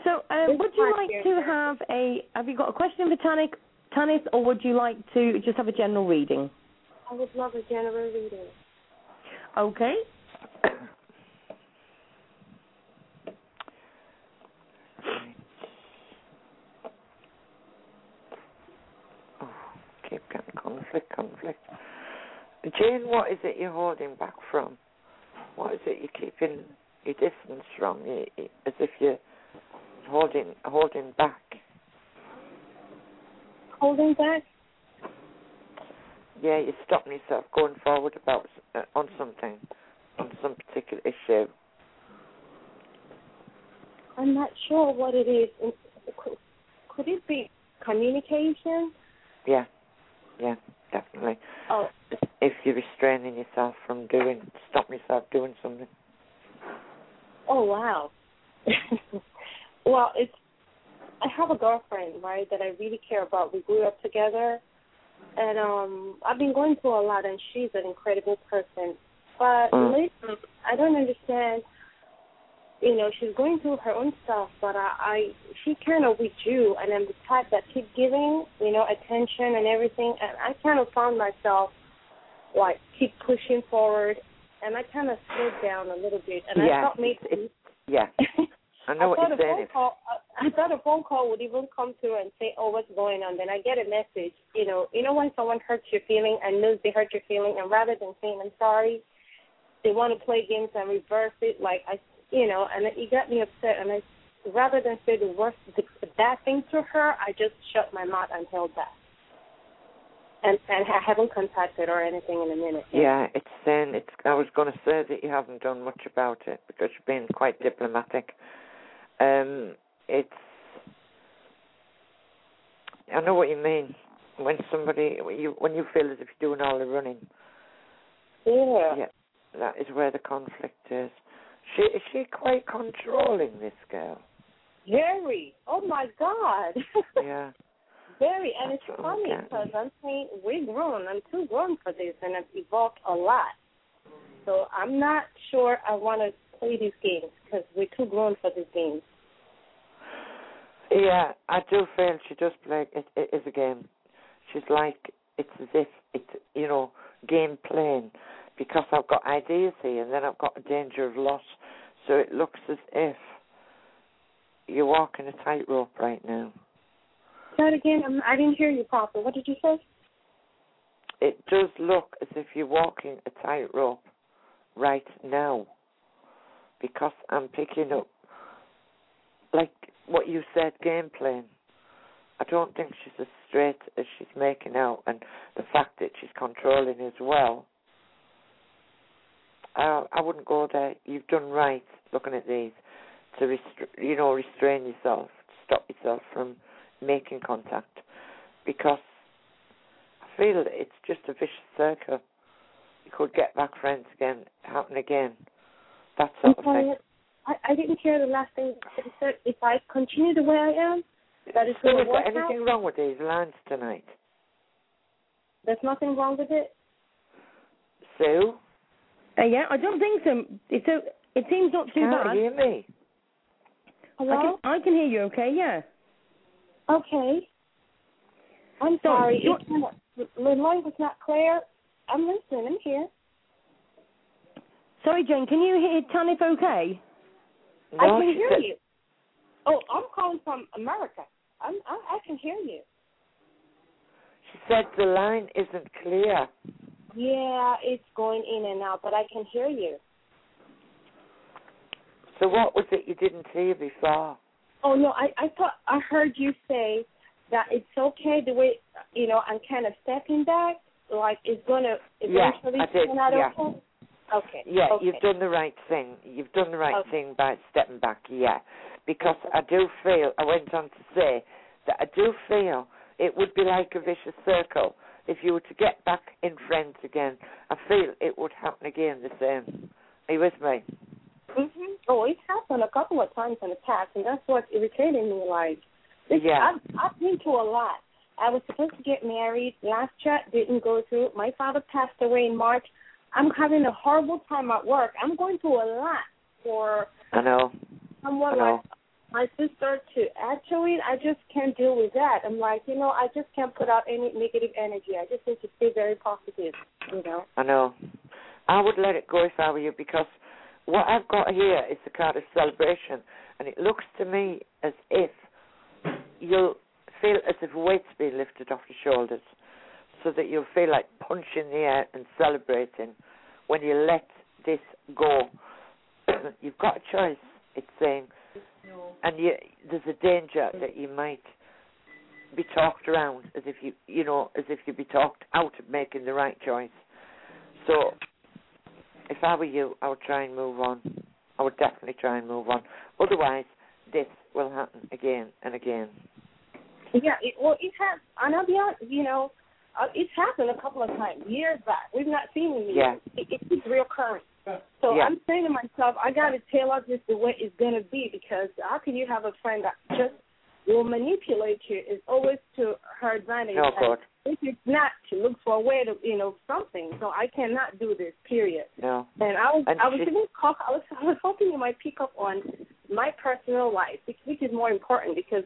So, um, would you like to have a? Have you got a question for Tanith, Tanith, or would you like to just have a general reading? I would love a general reading. Okay. Oh, keep getting conflict, conflict. Jane, what is it you're holding back from? What is it you're keeping your distance from? You, you- as if you're holding holding back. Holding back? Yeah, you're stopping yourself going forward about uh, on something, on some particular issue. I'm not sure what it is. Could, could it be communication? Yeah, yeah, definitely. Oh, If you're restraining yourself from doing, stopping yourself doing something. oh wow. well, it's. I have a girlfriend, right, that I really care about. We grew up together, and um, I've been going through a lot, and she's an incredible person. But Mm. lately, I don't understand. You know, she's going through her own stuff, but I, I she kind of withdrew, and I'm the type that keep giving, you know, attention and everything, and I kind of found myself like keep pushing forward, and I kind of slowed down a little bit, and Yeah, I thought maybe. it's- Yeah, I know what thought you're a saying. phone call. I, I thought a phone call would even come through and say, "Oh, what's going on?" Then I get a message. You know, you know when someone hurts your feeling and knows they hurt your feeling, and rather than saying "I'm sorry," they want to play games and reverse it. Like I, you know, and it got me upset. And I, rather than say the worst, the, bad thing to her, I just shut my mouth and held back. And and I haven't contacted her or anything in a minute. Yeah, it's saying it's. I was going to say that you haven't done much about it because you've been quite diplomatic. Um, it's. I know what you mean. When somebody, when you when you feel as if you're doing all the running, Yeah. yeah, that is where the conflict is. She is she quite controlling this girl? Very. Oh my God. Yeah, Very, and it's That's I'm funny because I'm saying we're grown. I'm too grown for this, and I've evolved a lot. So I'm not sure I want to play these games because we're too grown for these games. yeah. I do feel she does play. It, it is a game. She's like it's as if it's you know game playing because I've got ideas here and then I've got a danger of loss. So it looks as if you're walking a tightrope right now. That again. I'm, I didn't hear you properly. What did you say? It does look as if you're walking a tightrope right now because I'm picking up like what you said, game playing. I don't think she's as straight as she's making out, and the fact that she's controlling as well. I I wouldn't go there. You've done right looking at these to restr- you know restrain yourself, to stop yourself from making contact, because I feel that it's just a vicious circle. You could get back friends again, happen again, that I'm of sorry. thing. I, I didn't hear the last thing you said. If I continue the way I am, that is So going to work there out. anything wrong with these lines tonight, There's nothing wrong with it. Sue? Uh, yeah, I don't think so. It's a, it seems not too Can't bad. Can you hear me. I Hello. can, I can hear you. Okay, yeah. Okay. I'm So, sorry. you- It, my line was not clear. I'm listening. I'm here. Sorry, Jane, can you hear Tanith okay? I can hear you. Oh, I'm calling from America. I'm, I, I can hear you. She said the line isn't clear. Yeah, it's going in and out, but I can hear you. So what was it you didn't hear before? Oh no, I I thought I heard you say that it's okay the way you know I'm kind of stepping back, like it's gonna Yeah, eventually did, turn out yeah. okay. Okay. Yeah, okay. you've done the right thing. You've done the right Okay. thing by stepping back, yeah. Because I do feel, I went on to say that I do feel it would be like a vicious circle. If you were to get back in friends again, I feel it would happen again the same. Are you with me? hmm Oh, it's happened a couple of times in the past, and that's what's irritating me. Like, this, Yeah. I've, I've been through a lot. I was supposed to get married. Last chat didn't go through. My father passed away in March. I'm having a horrible time at work. I'm going through a lot for I know. someone I know. like my sister to actually I just can't deal with that. I'm like, you know, I just can't put out any negative energy. I just need to stay very positive, you know. I know. I would let it go if I were you because what I've got here is a card of celebration, and it looks to me as if you'll feel as if weight's being lifted off your shoulders, so that you'll feel like punching the air and celebrating when you let this go. You've got a choice, it's saying, and you, there's a danger that you might be talked around as if you, you know, as if you'd be talked out of making the right choice. So, if I were you, I would try and move on. I would definitely try and move on. Otherwise, this will happen again and again. Yeah, it, well, it has, and I'll be honest, you know, uh, it's happened a couple of times years back. We've not seen it. Yeah. It, it, it's recurring. So Yeah. I'm saying to myself, I got to tell tailor this the way it's gonna be because how can you have a friend that just will manipulate you? Is always to her advantage. No, and God. If it's not, to look for a way to, you know, something. So I cannot do this. Period. No. And I was, And I was she- even talk, I was, I was hoping you might pick up on my personal life, which, which is more important because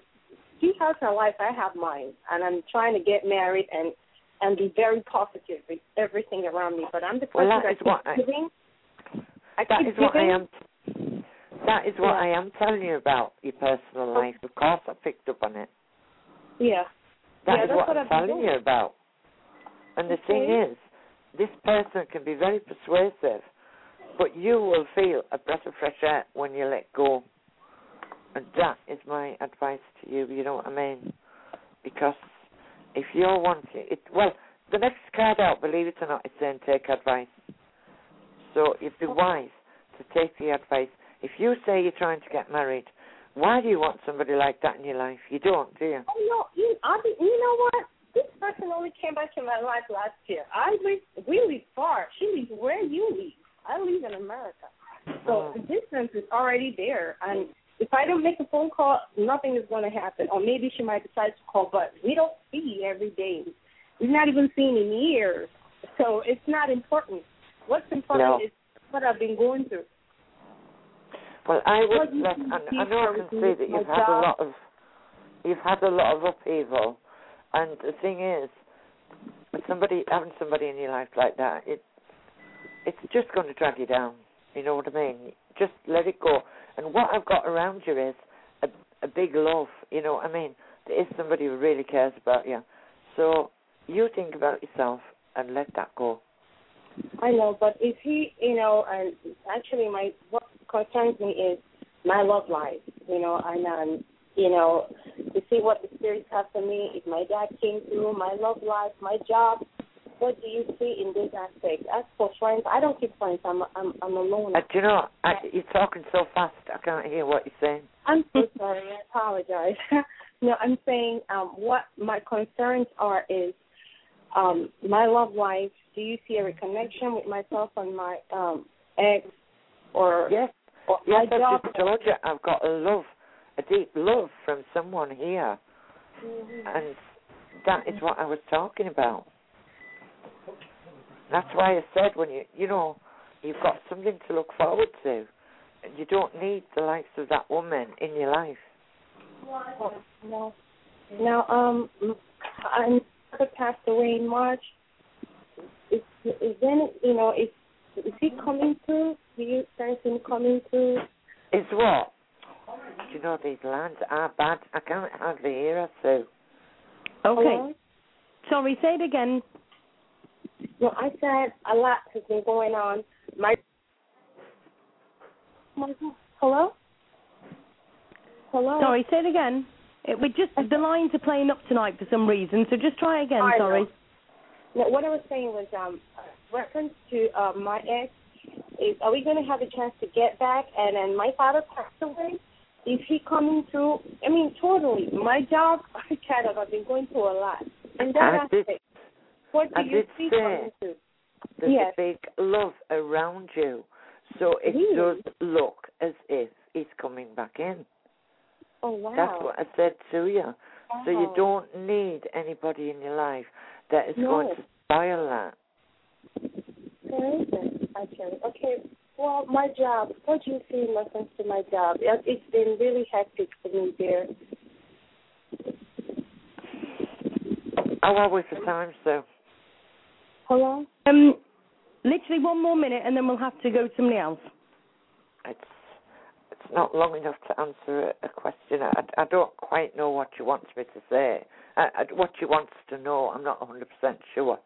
she has her life, I have mine, and I'm trying to get married and and be very positive with everything around me. But I'm the Well, person that is what I- giving. I That is what I am. That is what Yeah. I am telling you about your personal oh. life. Of course, I picked up on it. Yeah. That yeah, is that's what, what I'm telling doing. you about. And the thing is, this person can be very persuasive, but you will feel a breath of fresh air when you let go. And that is my advice to you. You know what I mean? Because if you're wanting it, well, the next card out, believe it or not, is saying take advice. So you'd be wise to take the advice. If you say you're trying to get married, why do you want somebody like that in your life? You don't, do you? Oh no, you, I, be- you know what? This person only came back in my life last year. I live, we live far. She lives where you live. I live in America, so Oh. the distance is already there. And if I don't make a phone call, nothing is going to happen. Or maybe she might decide to call, but we don't see every day. We've not even seen in years, so it's not important. What's important No. is what I've been going through. Well, I would let, and I know I can see that you've had a lot of, you've had a lot of upheaval, and the thing is, somebody having somebody in your life like that, it, it's just going to drag you down. You know what I mean? Just let it go. And what I've got around you is a, a big love. You know what I mean? There is somebody who really cares about you. So you think about yourself and let that go. I know, but if he, you know, and actually, my what concerns me is my love life, you know, and um, you know, to see what the spirits have for me. If my dad came through, my love life, my job. What do you see in this aspect? As for friends, I don't keep friends. I'm I'm I'm alone. Uh, do you know, I, you're talking so fast, I can't hear what you're saying. I'm so sorry. I apologize. no, I'm saying um, what my concerns are is um, my love life. Do you see a reconnection with myself and my um, ex, or Yes, or yes, I've just told you I've got a love, a deep love from someone here, and that is what I was talking about. That's why I said when you, you know, you've got something to look forward to, and you don't need the likes of that woman in your life. No. Now, um, I'm passed away in March. Is is then you know it's Is he coming through? Do you sense him coming through? Is what? Do you know these lines are bad? I can't hardly hear her, Sue. Okay. Hello? Sorry, say it again. No, I said a lot has been going on. My, my hello, hello. Sorry, say it again. It, we just the lines are playing up tonight for some reason, so just try again. I sorry. No, what I was saying was um reference to uh, my ex is are we going to have a chance to get back? And then my father passed away. Is he coming through? I mean, totally. My job, I kind of, I've been going through a lot. And that I aspect, what do I you did see through? There's Yes. a big love around you. So it Really? does look as if he's coming back in. Oh wow. That's what I said to you. So you don't need anybody in your life that is No. going to spoil that. There isn't, actually. Okay, well, my job, what do you see in reference to my job? It- It's been really hectic for me there. How are we for time, Sue? Hello? Um, literally one more minute, and then we'll have to go to somebody else. It's it's not long enough to answer a, a question. I, I don't quite know what you want me to say. I, I, what you want to know, I'm not 100% sure.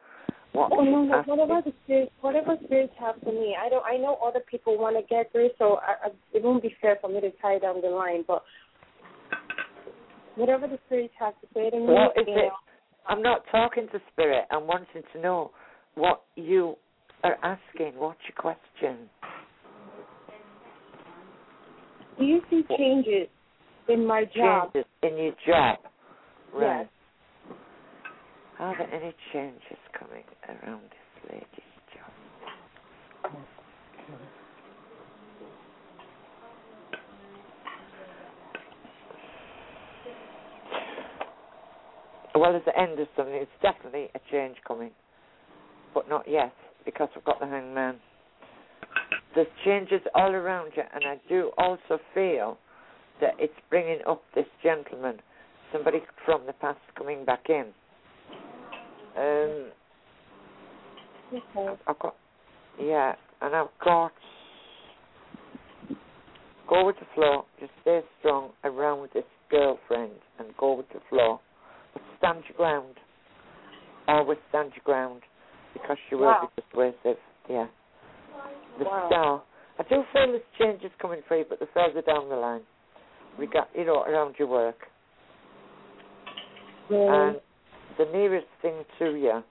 What Oh no, no, whatever the spirit, whatever spirits have for me, I don't. I know other people want to get through, so I, I, it won't be fair for me to tie down the line. But whatever the spirits have to say to me, What is you it? know, I'm not talking to spirit. I'm wanting to know what you are asking. What's your question? do you see changes in my job? Changes in your job. Right. Yes. Are there any changes coming around this lady's job? Well, at the end of something, it's definitely a change coming, but not yet because we've got the hangman. There's changes all around you, and I do also feel that it's bringing up this gentleman, somebody from the past coming back in. Um, Okay. I've got, yeah, and I've got. Go with the flow. Just stay strong around with this girlfriend and go with the flow. But stand your ground. Always stand your ground because she will Wow. be persuasive. Yeah. The Wow. star. I do feel this change is coming for you, but the further down the line. We got, you know, around your work. Really? And the nearest thing to you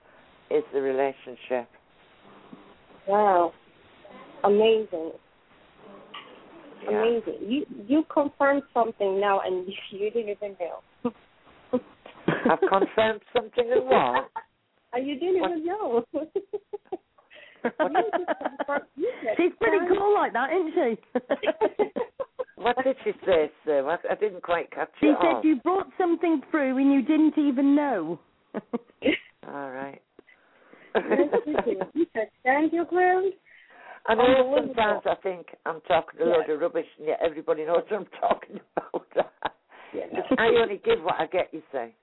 is the relationship. Wow. Amazing. Yeah. Amazing. You you confirmed something now and you didn't even know. I've confirmed something and what? And you didn't What? even know. You just confirmed- you just She's pretty cool like that, isn't she? What did she say, Sue? I, I didn't quite catch she it said all. you brought something through and you didn't even know. All right. You said stand your ground. I know sometimes I think I'm talking a load of rubbish and yet everybody knows what I'm talking about. Yeah. I only give what I get, you say.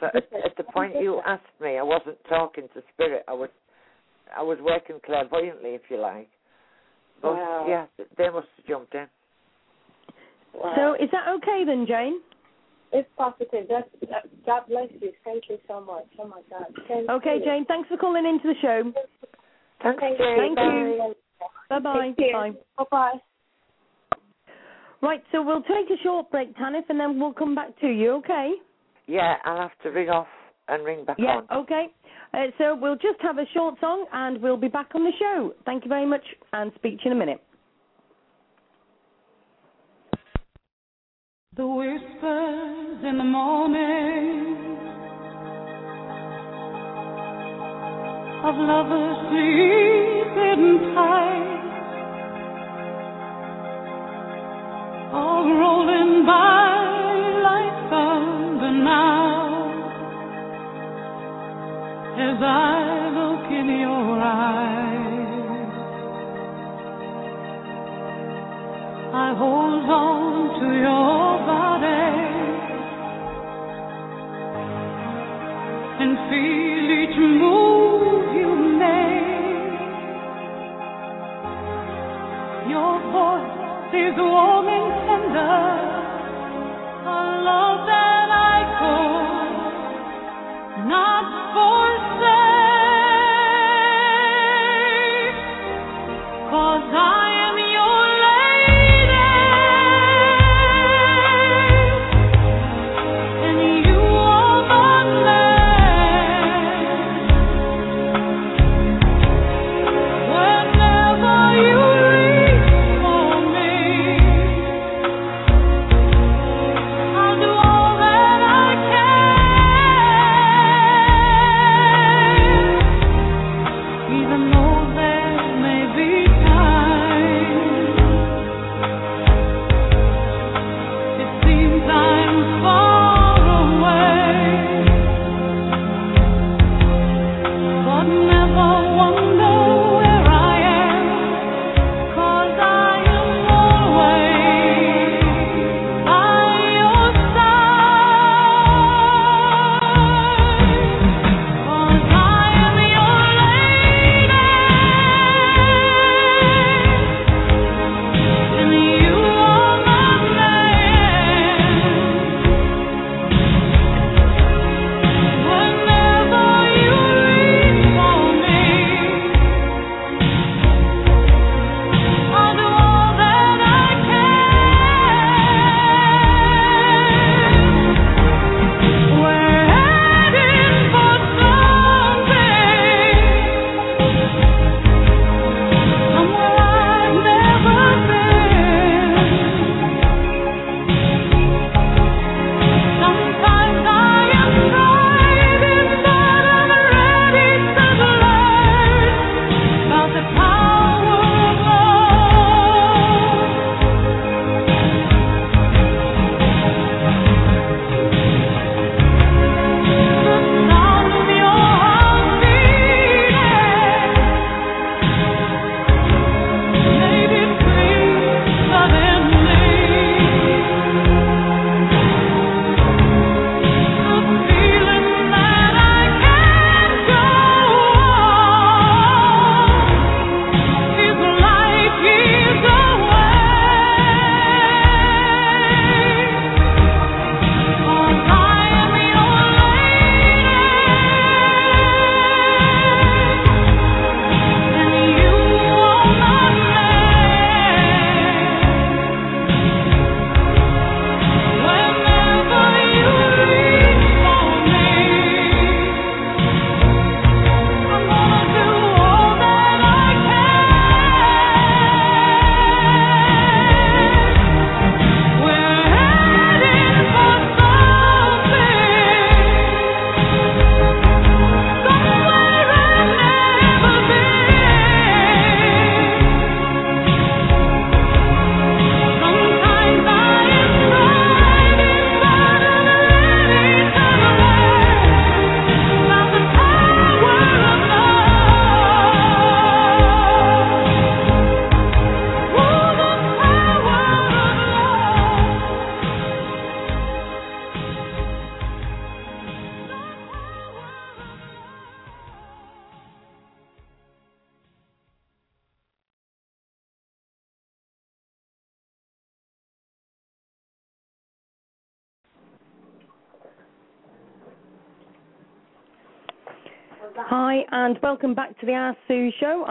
But at, at the point you asked me, I wasn't talking to spirit. I was, I was working clairvoyantly, if you like. But Wow. yeah, they must have jumped in. Wow. So is that okay then, Jane? it's positive. That's, that, God bless you. Thank you so much. Oh my God. Thank Okay, you. Jane. Thanks for calling into the show. Thanks, Thank Jane. Thank you. Bye bye. Bye. Bye bye. Right, so we'll take a short break, Tanith, and then we'll come back to you. Okay? Yeah, I'll have to ring off and ring back Yeah. on. Okay. Uh, so we'll just have a short song, and we'll be back on the show. Thank you very much, and speak to you in a minute. The whispers in the morning of lovers sleeping tight are rolling by like now as I look in your eyes. I hold on to your body and feel each move you make Your voice is warm and tender,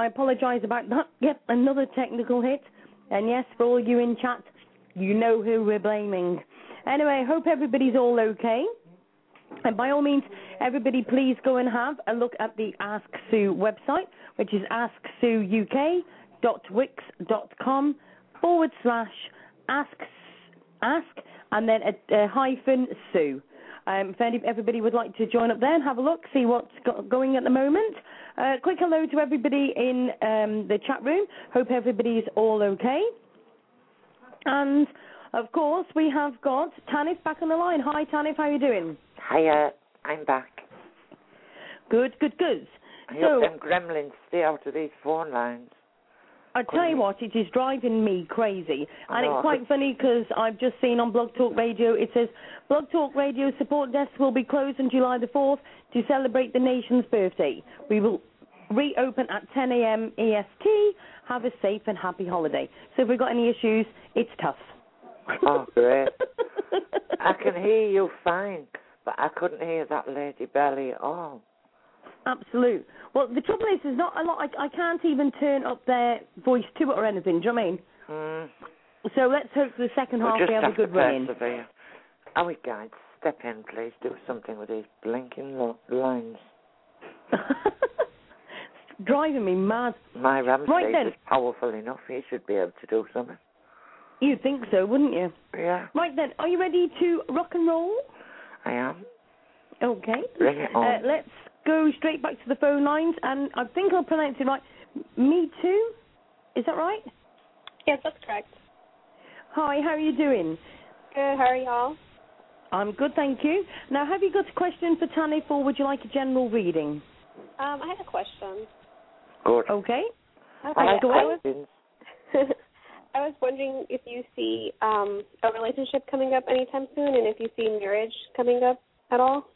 I apologise about that. Yep, another technical hit. And yes, for all you in chat, you know who we're blaming. Anyway, hope everybody's all okay. And by all means, everybody please go and have a look at the Ask Sue website, which is asksueuk.wix.com forward slash ask, ask, and then a, a hyphen Sue. Um, if any, everybody would like to join up there and have a look, see what's go- going at the moment. Uh, quick hello to everybody in um, the chat room. Hope everybody's all okay. And of course, we have got Tanith back on the line. Hi, Tanith, how are you doing? Hiya, I'm back. Good, good, good. I So- hope them gremlins stay out of these phone lines. I tell you what, it is driving me crazy, and know. it's oh. quite funny because I've just seen on Blog Talk Radio it says Blog Talk Radio support desk will be closed on July the fourth to celebrate the nation's birthday. We will reopen at 10 a.m. EST. Have a safe and happy holiday. So if we've got any issues, it's tough. Oh, great. I can hear you fine, but I couldn't hear that Lady Belly at all. Absolute. Well, the trouble is, there's not a lot. I, I can't even turn up their voice to it or anything. Do you know what I mean? Mm. So let's hope for the second We'll half just we have a have good to run. persevere. Are we guys? Step in, please. Do something with these blinking lo- lines. Driving me mad. My Ramsey Right then. is powerful enough. He should be able to do something. You'd think so, wouldn't you? Yeah, Right then, are you ready to rock and roll? I am. Okay. Bring it on. Uh, let's go straight back to the phone lines, and I think I'll pronounce it right. Me too. Is that right? Yes, that's correct. Hi, how are you doing? Good. How are y'all? I'm good, thank you. Now, have you got a question for Tanith, or would you like a general reading? Um, I had a question. Good. Okay. I Okay, like so I was. I was wondering if you see um a relationship coming up anytime soon, and if you see marriage coming up at all.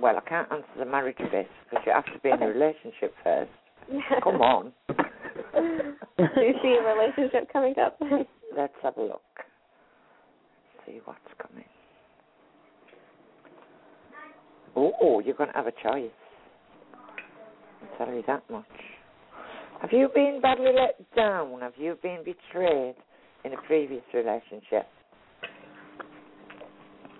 Well, I can't answer the marriage bit because you have to be in a relationship first. Come on. Do you see a relationship coming up? Let's have a look. See what's coming. Oh, you're going to have a choice. I'll tell you that much. Have you been badly let down? Have you been betrayed in a previous relationship?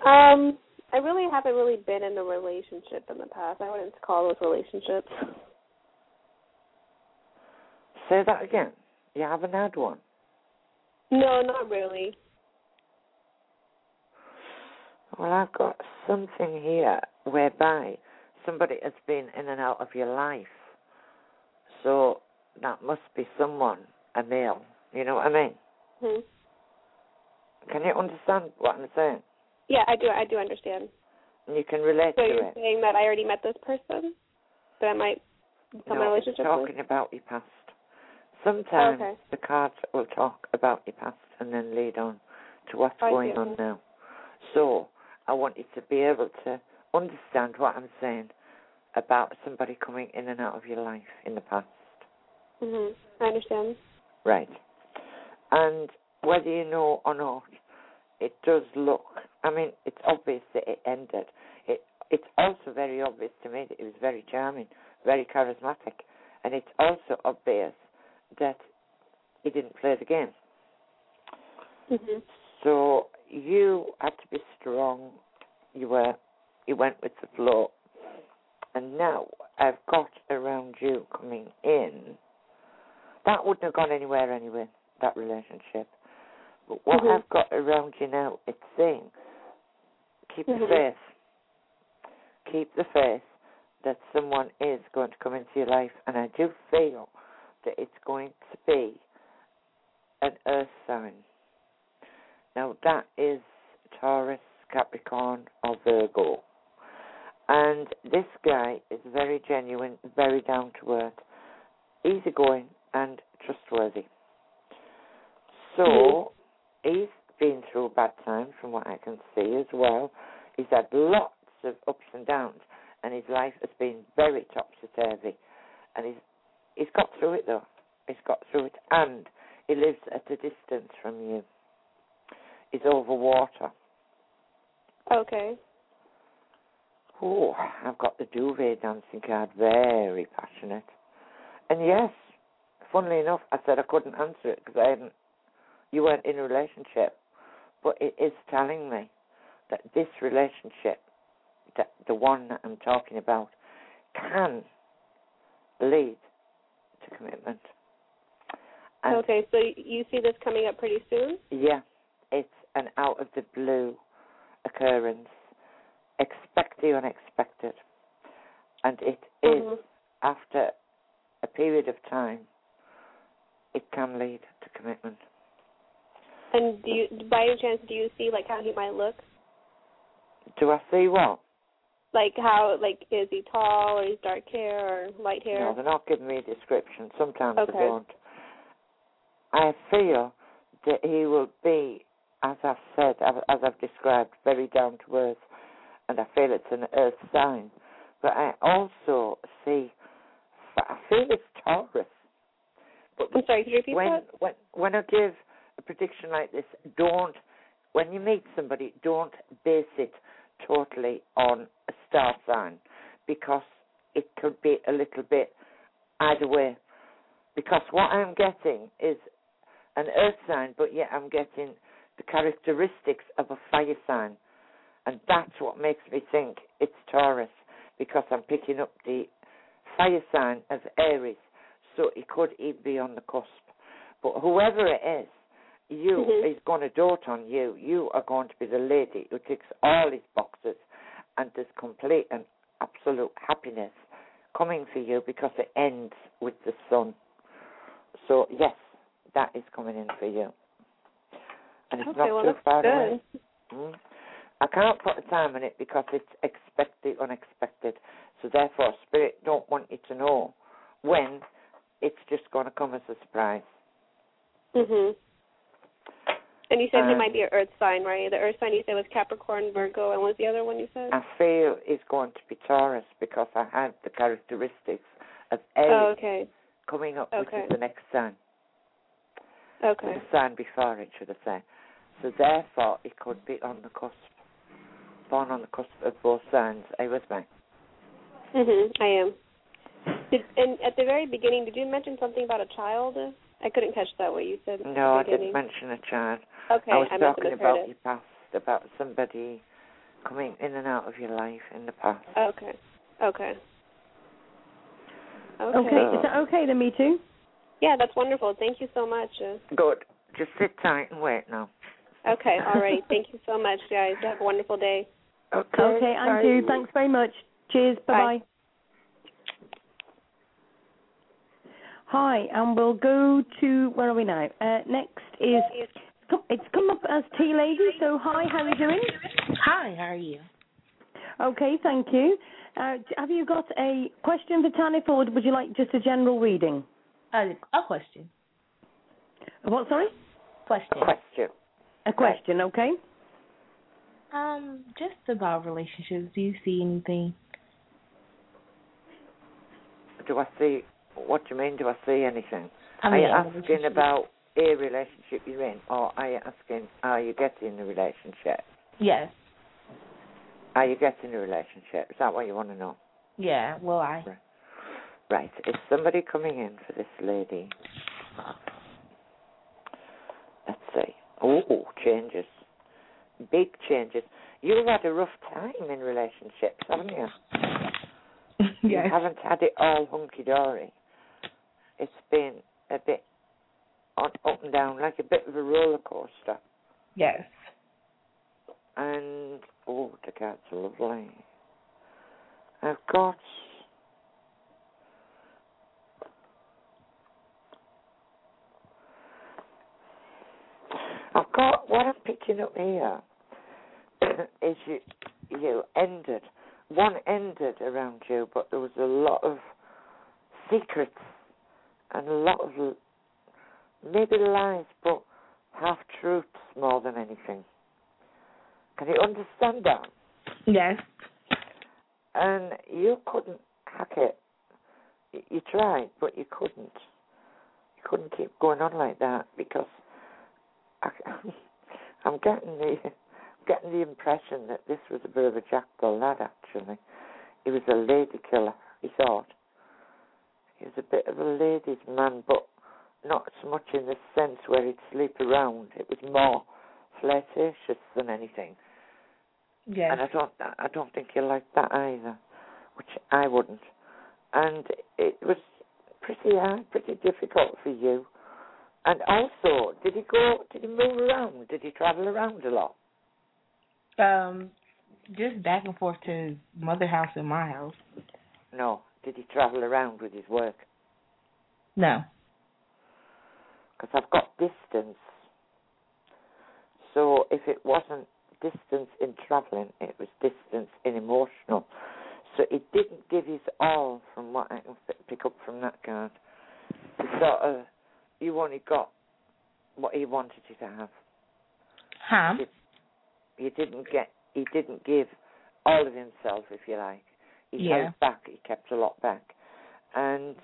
um, I really haven't really been in a relationship in the past. I wouldn't call those relationships. Say that again. You haven't had one. No, not really. Well, I've got something here whereby somebody has been in and out of your life. So that must be someone, a male. You know what I mean? Hmm. Can you understand what I'm saying? Yeah, I do. I do understand. And you can relate So to you're saying that I already met this person, that I might become no, relationship talking with? about your past. Sometimes Okay. the cards will talk about your past and then lead on to what's I see, going on now. So I want you to be able to understand what I'm saying about somebody coming in and out of your life in the past. Mhm. I understand. Right. And whether you know or not, it does look. I mean, it's obvious that it ended. It it's also very obvious to me that it was very charming, very charismatic, and it's also obvious that he didn't play the game. Mhm. So you had to be strong. You were. You went with the flow. And now I've got around you coming in. That wouldn't have gone anywhere anyway. That relationship. But what Mhm. I've got around you now, it's saying, keep the Mhm. faith. Keep the faith that someone is going to come into your life, and I do feel that it's going to be an earth sign. Now that is Taurus, Capricorn, or Virgo. And this guy is very genuine, very down to earth, easygoing, and trustworthy. So he's been through a bad time, from what I can see as well. He's had lots of ups and downs, and his life has been very topsy turvy. And he's he's got through it though. He's got through it, and he lives at a distance from you. He's over water. Okay. Oh, I've got the duvet dancing card. Very passionate. And yes, funnily enough, I said I couldn't answer it because I hadn't. You weren't in a relationship, but it is telling me that this relationship, that the one that I'm talking about, can lead to commitment. And okay. So you see this coming up pretty soon? yeah, it's an out of the blue occurrence. Expect the unexpected. And it is Mhm. after a period of time, it can lead to commitment. And do you, by any chance, do you see like how he might look? Do I see what? Like how, like, is he tall or he's dark hair or light hair? No, they're not giving me a description. Sometimes Okay. they don't. I feel that he will be, as I've said, as I've described, very down to earth, and I feel it's an earth sign. But I also see I feel it's Taurus. But I'm sorry, could you repeat when that? when when I give a prediction like this, don't when you meet somebody, don't base it totally on a star sign because it could be a little bit either way. Because what I'm getting is an earth sign, but yet I'm getting the characteristics of a fire sign. And that's what makes me think it's Taurus because I'm picking up the fire sign of Aries. So it could even be on the cusp. But whoever it is, you Mhm. is going to dote on you. You are going to be the lady who ticks all his boxes, and there's complete and absolute happiness coming for you because it ends with the sun. So yes, that is coming in for you, and it's Okay, not well, too far good. away. Mm. I can't put a time on it because it's expected, unexpected. So therefore, spirit don't want you to know when it's just going to come as a surprise. Mhm. And you said he Um, might be an Earth sign, right? The Earth sign you said was Capricorn, Virgo, and what was the other one you said? I feel it's going to be Taurus because I have the characteristics of oh, okay. coming up, which is the next sign. Okay. The sign before it, should I say. So therefore, it could be on the cusp. Born on the cusp of both signs. Are you with me? Mhm. I am. Did, and at the very beginning, did you mention something about a child? I couldn't catch that. What you said. No, I didn't mention a child. Okay, I was I must have talking misheard about it. your past, about somebody coming in and out of your life in the past. Okay. Okay. Okay. Okay, is that okay then, me too? Yeah, that's wonderful. Thank you so much. Uh, Good. Just sit tight and wait now. okay. All right. Thank you so much, guys. Have a wonderful day. Okay. Okay, Andrew, thanks very much. Cheers, bye bye. Hi, and we'll go to where are we now? Uh, next is it's come up as Tea lady. So hi, how are you doing? Hi, how are you? Okay, thank you. Uh, have you got a question for Tanith, or would you like just a general reading? Uh, a question. What? Sorry. Question. Question. A question. Okay. Um, just about relationships. Do you see anything? Do I see? What do you mean? Do I see anything? I are you asking about a relationship you're in, or are you asking are you getting the relationship? Yes. Are you getting the relationship? Is that what you want to know? Yeah. Well, I. Right. Is somebody coming in for this lady? Let's see. Oh, changes. Big changes. You've had a rough time in relationships, haven't you? You haven't had it all hunky dory. It's been a bit on, up and down, like a bit of a roller coaster. Yes. And oh, the cards are lovely. I've got I've got what I'm picking up here is you you ended one ended around you, but there was a lot of secrets and a lot of maybe lies, but half truths more than anything. Can you understand that? Yes. And you couldn't hack it. You tried, but you couldn't. You couldn't keep going on like that because I, I'm getting the getting the impression that this was a bit of a jackal lad. Actually, he was a lady killer. He thought he was a bit of a ladies' man, but not so much in the sense where he'd sleep around. It was more flirtatious than anything. Yeah. And I don't, I don't think he liked that either, which I wouldn't. And it was pretty hard, pretty difficult for you. And also, did he go? Did he move around? Did he travel around a lot? Um, just back and forth to his mother house and my house. No. Did he travel around with his work? No. Because I've got distance. So if it wasn't distance in travelling, it was distance in emotional. So he didn't give his all from what I can pick up from that card. He sort of, you only got what he wanted you to have. Huh? You didn't get, he didn't give all of himself, if you like. He Yeah. held back, he kept a lot back. and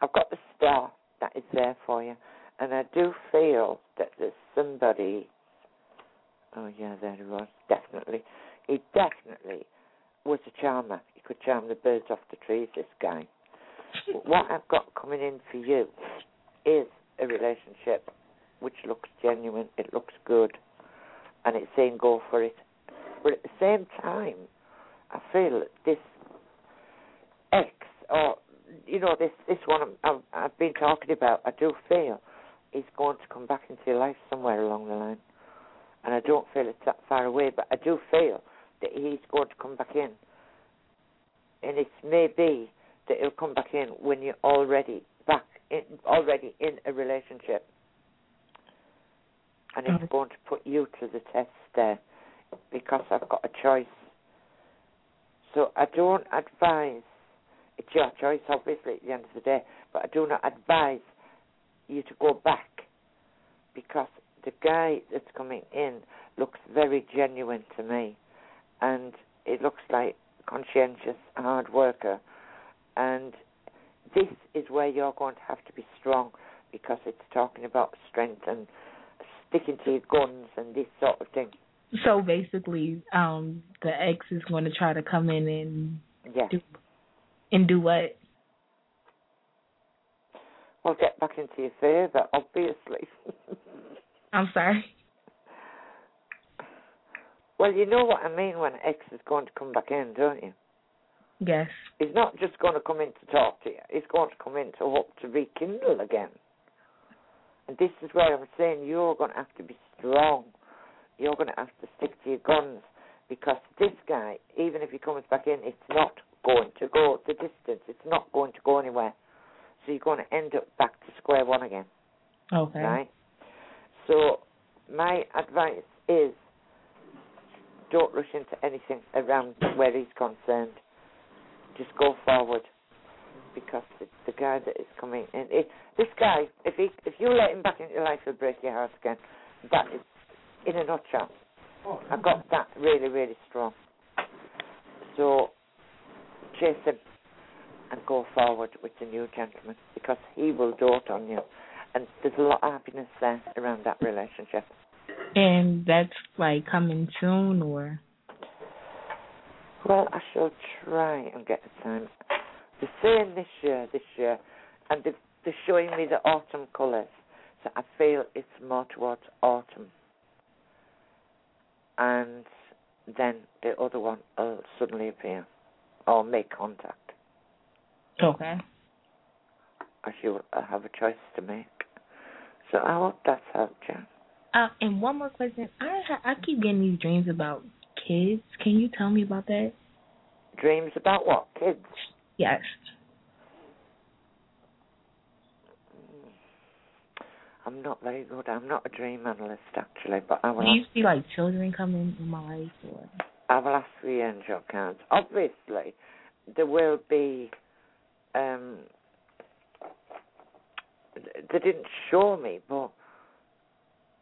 I've got the star that is there for you, and I do feel that there's somebody. Oh yeah, there he was. Definitely, he definitely was a charmer. He could charm the birds off the trees. This guy. what I've got coming in for you is a relationship which looks genuine. It looks good, and it's saying go for it. But at the same time, I feel this ex or you know this this one I've, I've been talking about, I do feel is going to come back into your life somewhere along the line, and I don't feel it's that far away, but I do feel that he's going to come back in, and it may be that he'll come back in when you're already back in, already in a relationship, and it's going to put you to the test there, because I've got a choice. So I don't advise it's your choice, obviously, at the end of the day. But I do not advise you to go back because the guy that's coming in looks very genuine to me, and it looks like conscientious, hard worker, and this is where you're going to have to be strong because it's talking about strength and sticking to your guns and this sort of thing. So basically, um, the ex is going to try to come in and Yeah. do and do what? Well, get back into your favour, obviously. I'm sorry. well, you know what I mean when X is going to come back in, don't you? Yes. He's not just going to come in to talk to you. He's going to come in to hope to rekindle again. And this is where I'm saying you're going to have to be strong. You're going to have to stick to your guns because this guy, even if he comes back in, it's not going to go the distance. It's not going to go anywhere. So you're going to end up back to square one again. Okay. Right? So my advice is don't rush into anything around where he's concerned. Just go forward because it's the guy that is coming in. It, this guy, if he, if you let him back into your life, he'll break your heart again. That is, in a nutshell. Oh, I got that really, really strong. So chase him and go forward with the new gentleman because he will dote on you. And there's a lot of happiness there around that relationship. And that's like coming soon, or Well, I shall try and get the time. They're saying this year, this year, and they're, they're showing me the autumn colours. So I feel it's more towards autumn. And then the other one will suddenly appear or make contact. okay. As you uh, have a choice to make. So I hope that's helped you. Uh, and one more question. I ha- I keep getting these dreams about kids. Can you tell me about that? Dreams about what? Kids? Yes. I'm not very good. I'm not a dream analyst actually, but I will Do you see like children coming in my life, or I will ask the angel cards. Obviously, there will be. Um, they didn't show me, but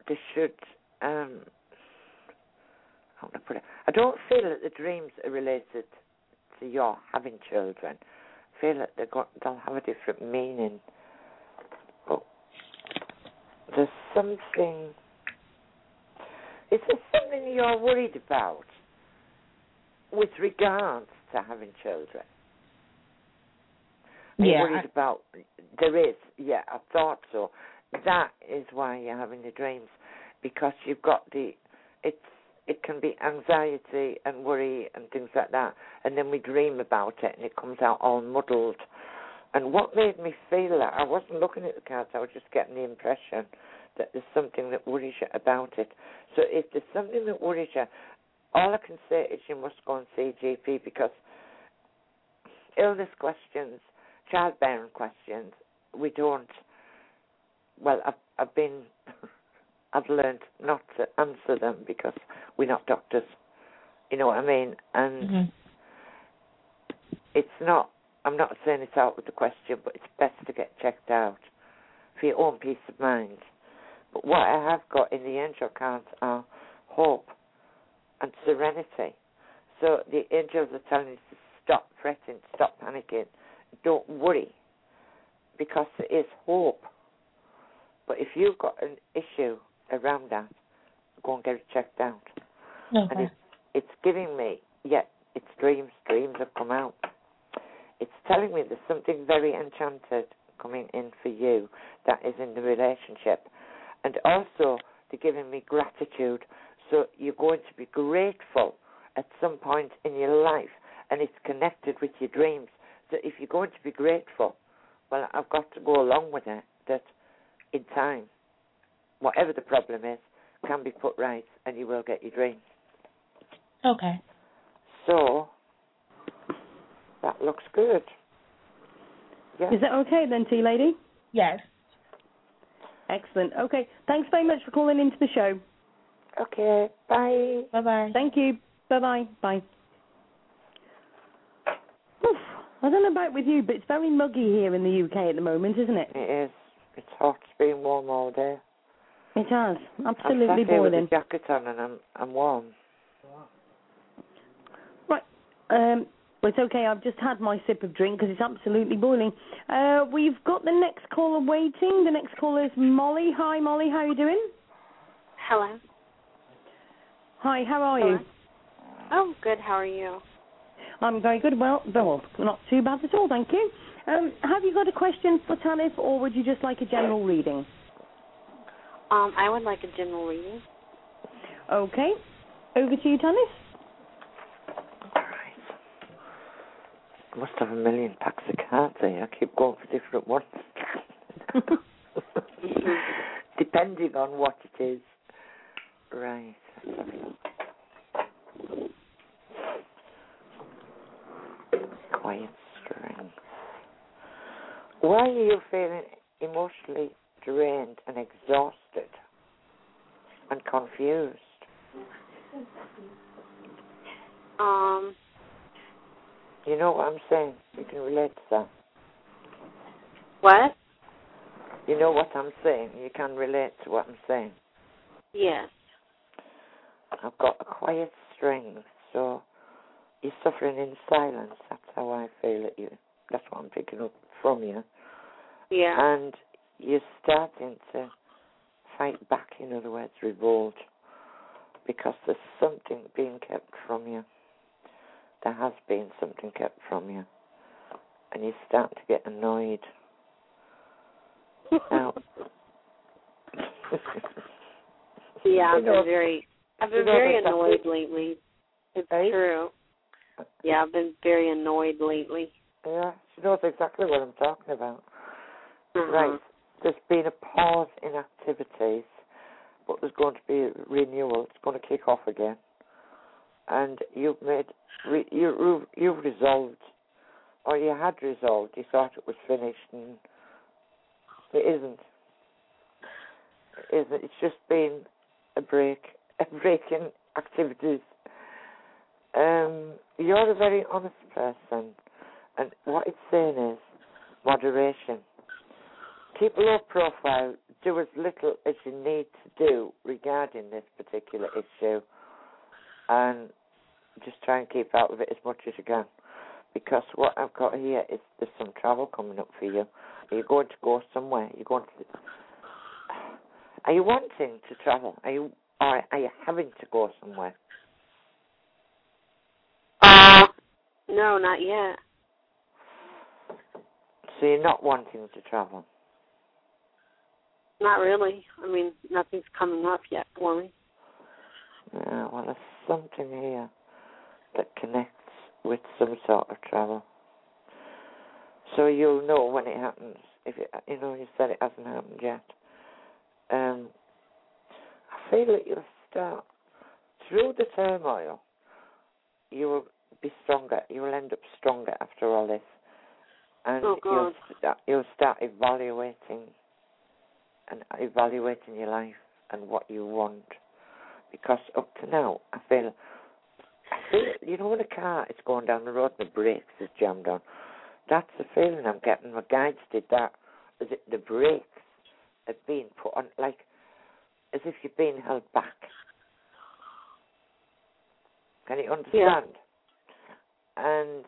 they should. Um, how do I put it? I don't feel that the dreams are related to your having children. I feel that they're go- they'll have a different meaning. There's something. Is there something you're worried about with regards to having children? Are Yeah, worried about? There is. Yeah, I thought so. That is why you're having the dreams, because you've got the. It's it can be anxiety and worry and things like that, and then we dream about it, and it comes out all muddled. And what made me feel that I wasn't looking at the cards; I was just getting the impression that there's something that worries you about it. So if there's something that worries you, all I can say is you must go and see a GP because illness questions, childbearing questions, we don't. Well, I've I've been, I've learned not to answer them because we're not doctors. You know what I mean? And Mm-hmm. it's not. I'm not saying it's out with the question, but it's best to get checked out for your own peace of mind. But what I have got in the angel cards are hope and serenity. So the angels are telling you to stop fretting, stop panicking, don't worry because there is hope. But if you've got an issue around that, go and get it checked out. And Okay. it's, it's giving me, yeah, it's dreams. Dreams have come out. It's telling me there's something very enchanted coming in for you that is in the relationship. And also, they're giving me gratitude. So you're going to be grateful at some point in your life, and it's connected with your dreams. So if you're going to be grateful, well, I've got to go along with it that in time, whatever the problem is, can be put right, and you will get your dreams. Okay. So that looks good. Yeah. Is that okay then, Tea Lady? Yes. Excellent. Okay. Thanks very much for calling into the show. Okay. Bye. Bye bye. Thank you. Bye-bye. Bye. Oof. I don't know about with you, but it's very muggy here in the UK at the moment, isn't it? It is. It's hot. It's been warm all day. It has. I'm Absolutely sat here with boiling. a jacket on and I'm I'm warm. Right. Um, well, it's okay. I've just had my sip of drink because it's absolutely boiling. Uh, we've got the next caller waiting. The next caller is Molly. Hi, Molly. How are you doing? Hello. Hi. How are you? Oh, good. How are you? I'm very good. Well, well, not too bad at all, thank you. Um, have you got a question for Tanith, or would you just like a general reading? Um, I would like a general reading. Okay. Over to you, Tanith. I must have a million packs of cards here. I keep going for different ones. Depending on what it is. Right. Quiet strength. Why are you feeling emotionally drained and exhausted and confused? Um, You know what I'm saying? You can relate to that. what? You know what I'm saying? You can relate to what I'm saying. Yes. I've got a quiet string, so you're suffering in silence. That's how I feel at you. That's what I'm picking up from you. Yeah. And you're starting to fight back, in other words, revolt, because there's something being kept from you. There has been something kept from you. And you start to get annoyed. Now, yeah, I've been very, I've been very annoyed lately. It's true. Yeah, I've been very annoyed lately. Yeah, she knows exactly what I'm talking about. Mhm. Right. There's been a pause in activities, but there's going to be a renewal. It's going to kick off again. And you've made, you, you've resolved, or you had resolved, you thought it was finished, and it isn't. It isn't. It's just been a break, a break in activities. Um, you're a very honest person, and what it's saying is moderation. Keep a low profile. Do as little as you need to do regarding this particular issue, and just try and keep out of it as much as you can. Because what I've got here is there's some travel coming up for you. Are you going to go somewhere? You're going to. Are you wanting to travel? Are you, or are you having to go somewhere? Uh, no, not yet. So you're not wanting to travel. Not really. I mean, nothing's coming up yet for me. Yeah, well, there's something here that connects with some sort of travel. So you'll know when it happens. If it, you know, you said it hasn't happened yet. Um, I feel that you'll start through the turmoil. You will be stronger. You will end up stronger after all this, and Oh, you'll God. start, you'll start evaluating and evaluating your life and what you want. Because up to now, I feel, you know, when a car is going down the road and the brakes is jammed on, that's the feeling I'm getting. My guides did that. Is it the brakes are being put on, like, as if you're being held back? Can you understand? Yeah. And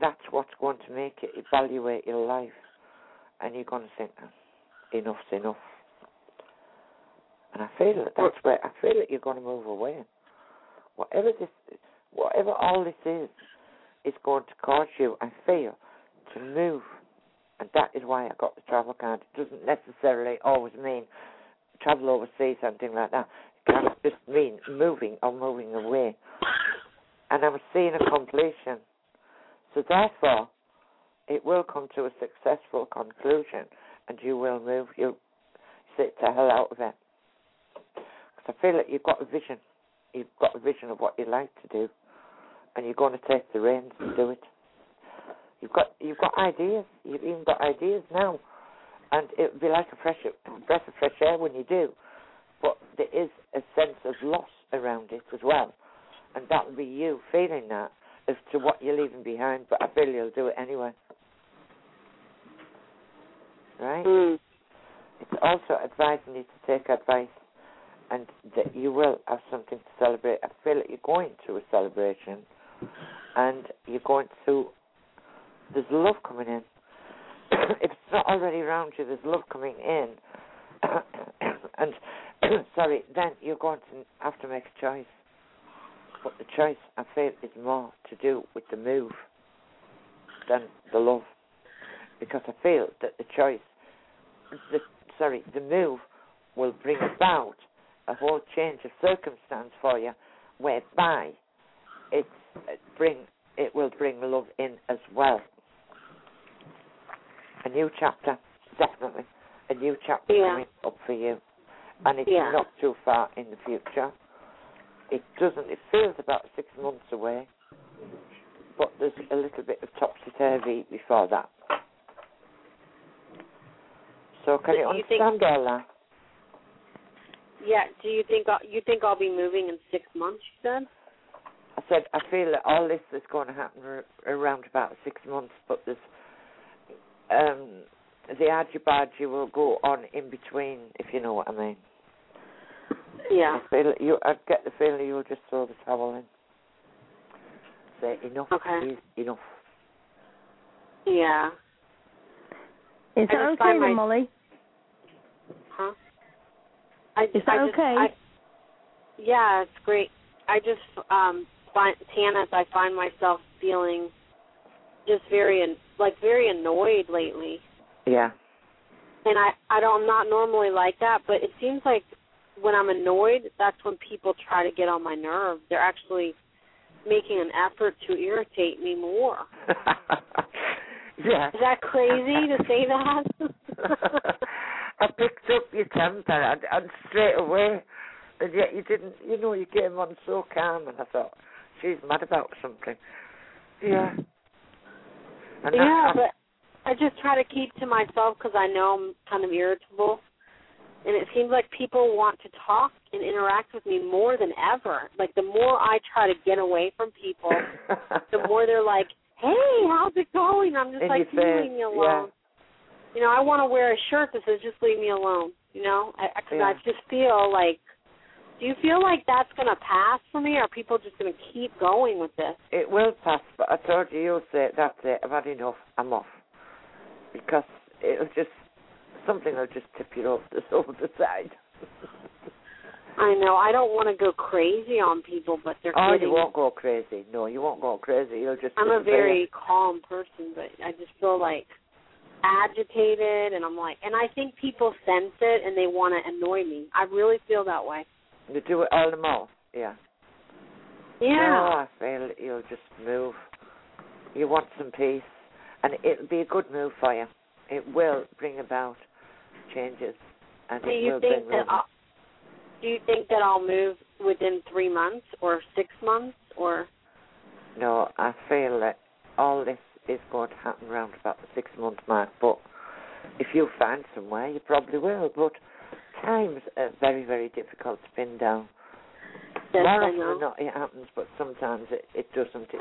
that's what's going to make it evaluate your life, and you're going to think, ah, enough's enough. And I feel that that's where I feel that you're going to move away. Whatever this, whatever all this is, is going to cause you, I feel, to move, and that is why I got the travel card. It doesn't necessarily always mean travel overseas, something like that. It can just mean moving or moving away. And I'm seeing a completion. So therefore, it will come to a successful conclusion, and you will move. You'll sit the hell out of it. Because I feel like you've got a vision. You've got a vision of what you'd like to do, and you're going to take the reins and do it. You've got you've got ideas. You've even got ideas now, and it would be like a fresh breath of fresh air when you do. But there is a sense of loss around it as well, and that will be you feeling that as to what you're leaving behind. But I feel you'll do it anyway, right? Mm. It's also advising you to take advice, and that you will have something to celebrate. I feel that you're going to a celebration, and you're going to. There's love coming in. if it's not already around you, there's love coming in, and sorry, then you're going to have to make a choice. But the choice, I feel, is more to do with the move than the love, because I feel that the choice, the sorry, the move will bring about a whole change of circumstance for you, whereby it bring it will bring love in as well. A new chapter, definitely, a new chapter Yeah. coming up for you, and it's Yeah. not too far in the future. It doesn't. It feels about six months away, but there's a little bit of topsy turvy before that. So can you you understand all that? Yeah. Do you think I'll, you think I'll be moving in six months? You said. I said I feel that all this is going to happen r- around about six months, but there's um, the argy-bargy will go on in between, if you know what I mean. Yeah. I feel you. I get the feeling you'll just throw the towel in. Say enough Okay. is enough. Yeah. Is I that okay find my- Molly? Huh? I, Is that I just, okay? I, yeah, it's great. I just um find Tanith, I find myself feeling just very like very annoyed lately. Yeah. And I I don't I'm not normally like that, but it seems like when I'm annoyed, that's when people try to get on my nerves. They're actually making an effort to irritate me more. yeah. Is that crazy to say that? I picked up your temper and, and straight away, and yet you didn't. You know, you came on so calm, and I thought she's mad about something. Yeah. And yeah, that, but I just try to keep to myself because I know I'm kind of irritable, and it seems like people want to talk and interact with me more than ever. Like the more I try to get away from people, the more they're like, "Hey, how's it going?" I'm just In like, your "You face, leave me alone." You know, I want to wear a shirt that says "Just leave me alone." You know, I, I, cause I just feel like. Do you feel like that's gonna pass for me, or are people just gonna keep going with this? It will pass, but I told you you'll say that's it. I've had enough. I'm off because it'll just something will just tip you off the over the side. I know. I don't want to go crazy on people, but they're Oh, getting. you won't go crazy. No, you won't go crazy. You'll just. I'm a very calm person, but I just feel like agitated, and I'm like, and I think people sense it and they want to annoy me. I really feel that way. You do it all the more. Yeah. Yeah. No, I feel you'll just move. You want some peace, and it'll be a good move for you. It will bring about changes, and Do it you will think bring that? I'll, do you think that I'll move within three months or six months or? No, I feel that all this is going to happen around about the six month mark. But if you find somewhere, you probably will. But times are very, very difficult to pin down. Yes, More often than not, it happens, but sometimes it, it doesn't. It,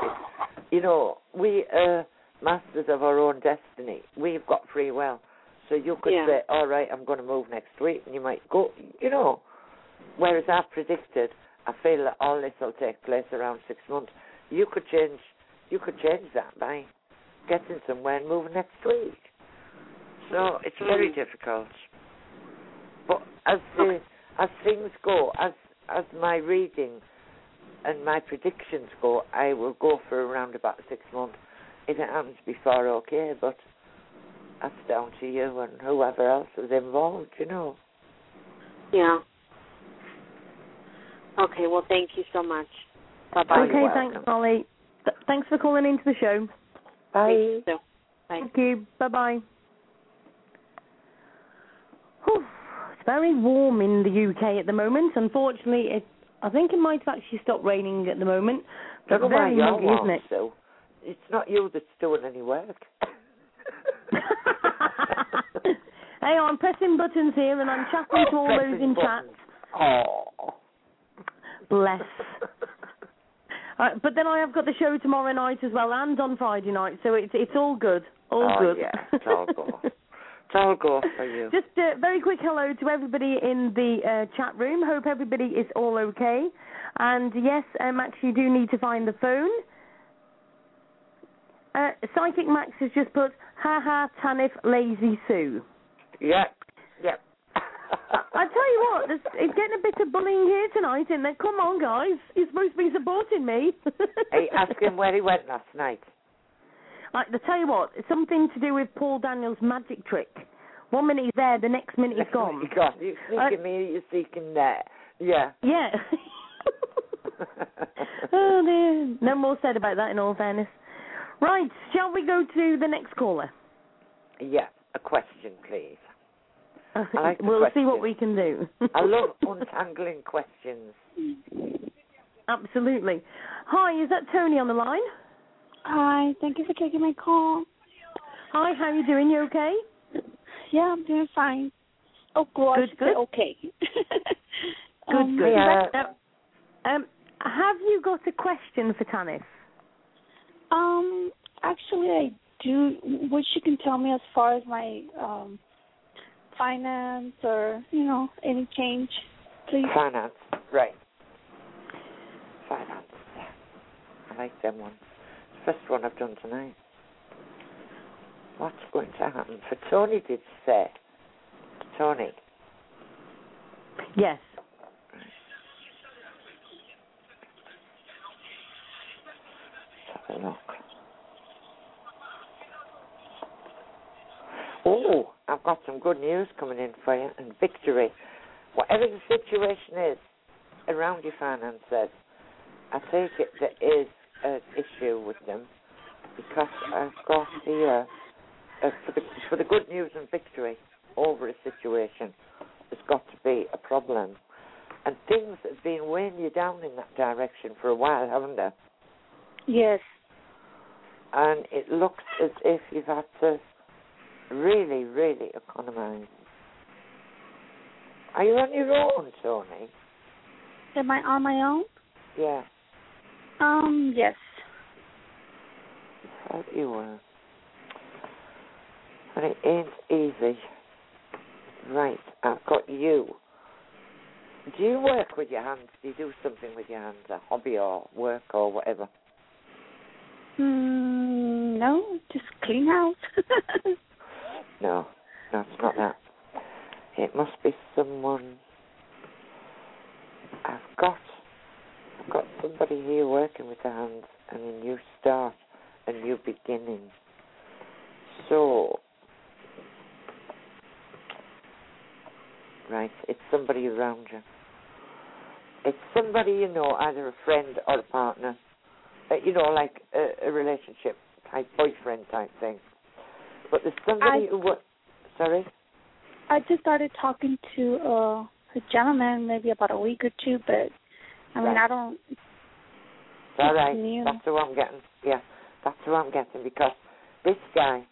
you know, we are masters of our own destiny. We've got free will. So you could Yeah. say, all right, I'm going to move next week, and you might go, you know. Whereas I've predicted, I feel that all this will take place around six months. You could change you could change that by getting somewhere and moving next week. So it's very Mm. difficult. But as the, as things go, as as my reading and my predictions go, I will go for around about six months. If it happens before, okay, but that's down to you and whoever else is involved, you know. Yeah. Okay, well, thank you so much. Bye bye. okay, thanks, Molly. Th- thanks for calling into the show. Bye. Bye. Thank you. Bye bye. It's very warm in the UK at the moment. Unfortunately, it, I think it might have actually stopped raining at the moment. Don't But know very you're muggy, warm, isn't it? Sue. It's not you that's doing any work. Hey, I'm pressing buttons here and I'm chatting to all those Pressing in chat. Oh. Bless. Uh, but then I have got the show tomorrow night as well, and on Friday night, so it's it's all good, all oh, good. yeah, it's all go. it's all go for you. Just a very quick hello to everybody in the uh, chat room. Hope everybody is all okay. And yes, um, actually, you do need to find the phone. Uh, Psychic Max has just put, ha ha, Tanith, lazy Sue. Yep, yep. I tell you what, there's, it's getting a bit of bullying here tonight, isn't there? Come on, guys. You're supposed to be supporting me. hey, ask him where he went last night. I, I tell you what, it's something to do with Paul Daniels' magic trick. One minute he's there, the next minute he's gone. You got you sneaking Uh, me, you're sneaking there. Yeah. Yeah. oh dear. No more said about that in all fairness. Right, shall we go to the next caller? yeah. A question, please. I like we'll see what we can do. I love untangling questions. Absolutely. Hi, is that Tony on the line? Hi, thank you for taking my call. Hi, how are you doing? You okay? Yeah, I'm doing fine. Oh, God, Good, good. okay. Good, Um, good. yeah. Um, have you got a question for Tanith? Um, actually, I do. What you can tell me as far as my um finance or you know any change, please. Finance, right. Finance, yeah. I like them ones. First one I've done tonight. What's going to happen? For Tony, did you say? Tony. Yes. Let's have a look. Oh, I've got some good news coming in for you and victory. Whatever the situation is around your finances, I take it there is an issue with them because I've got here uh, for the for the good news and victory over a situation. There's got to be a problem, and things have been weighing you down in that direction for a while, haven't they? Yes. and it looks as if you've had to really, really economize. Are you on your own, Tony? Am I on my own? Yeah, Um, yes. thought you were. And it ain't easy. Right, I've got you. Do you work with your hands? Do you do something with your hands, a hobby or work or whatever? Mm, no, just clean house. No, no, it's not that. It must be someone. I've got, I've got somebody here working with the hands and a new start, a new beginning. So, right, it's somebody around you. It's somebody you know, either a friend or a partner. Uh, you know, like a, a relationship type, boyfriend type thing. But there's somebody I- who wo- Sorry? I just started talking to uh, a gentleman maybe about a week or two, but I mean, Right. I don't. All right, new. that's who I'm getting. Yeah, that's who I'm getting because this guy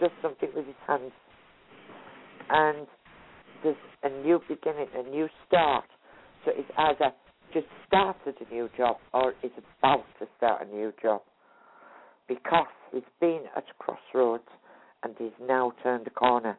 does something with his hands, and there's a new beginning, a new start. So it's either just started a new job or is about to start a new job because he's been at a crossroads and he's now turned a corner.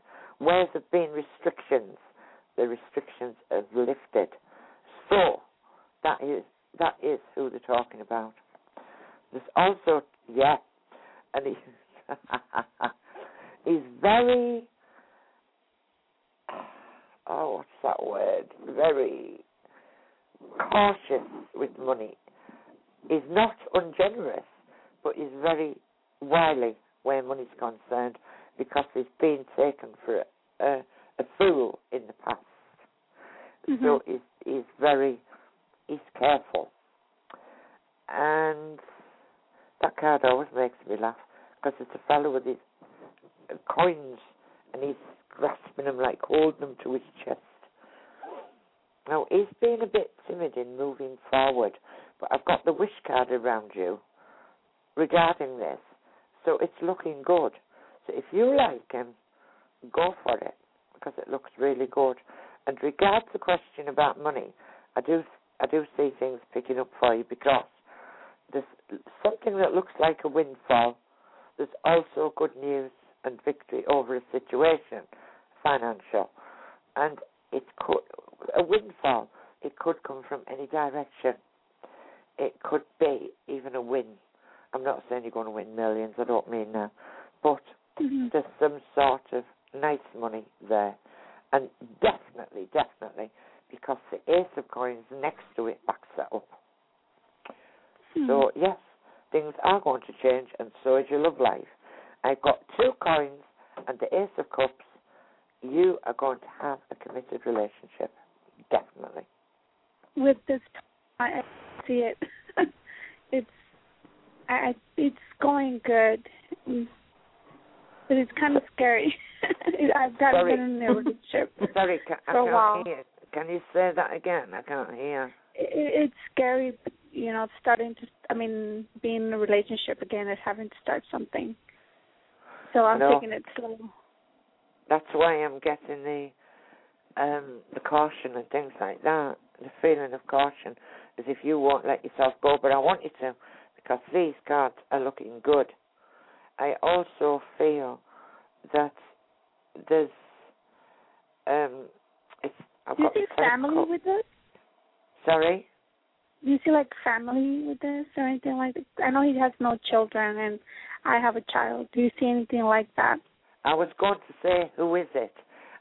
No children, and I have a child. Do you see anything like that? I was going to say, who is it?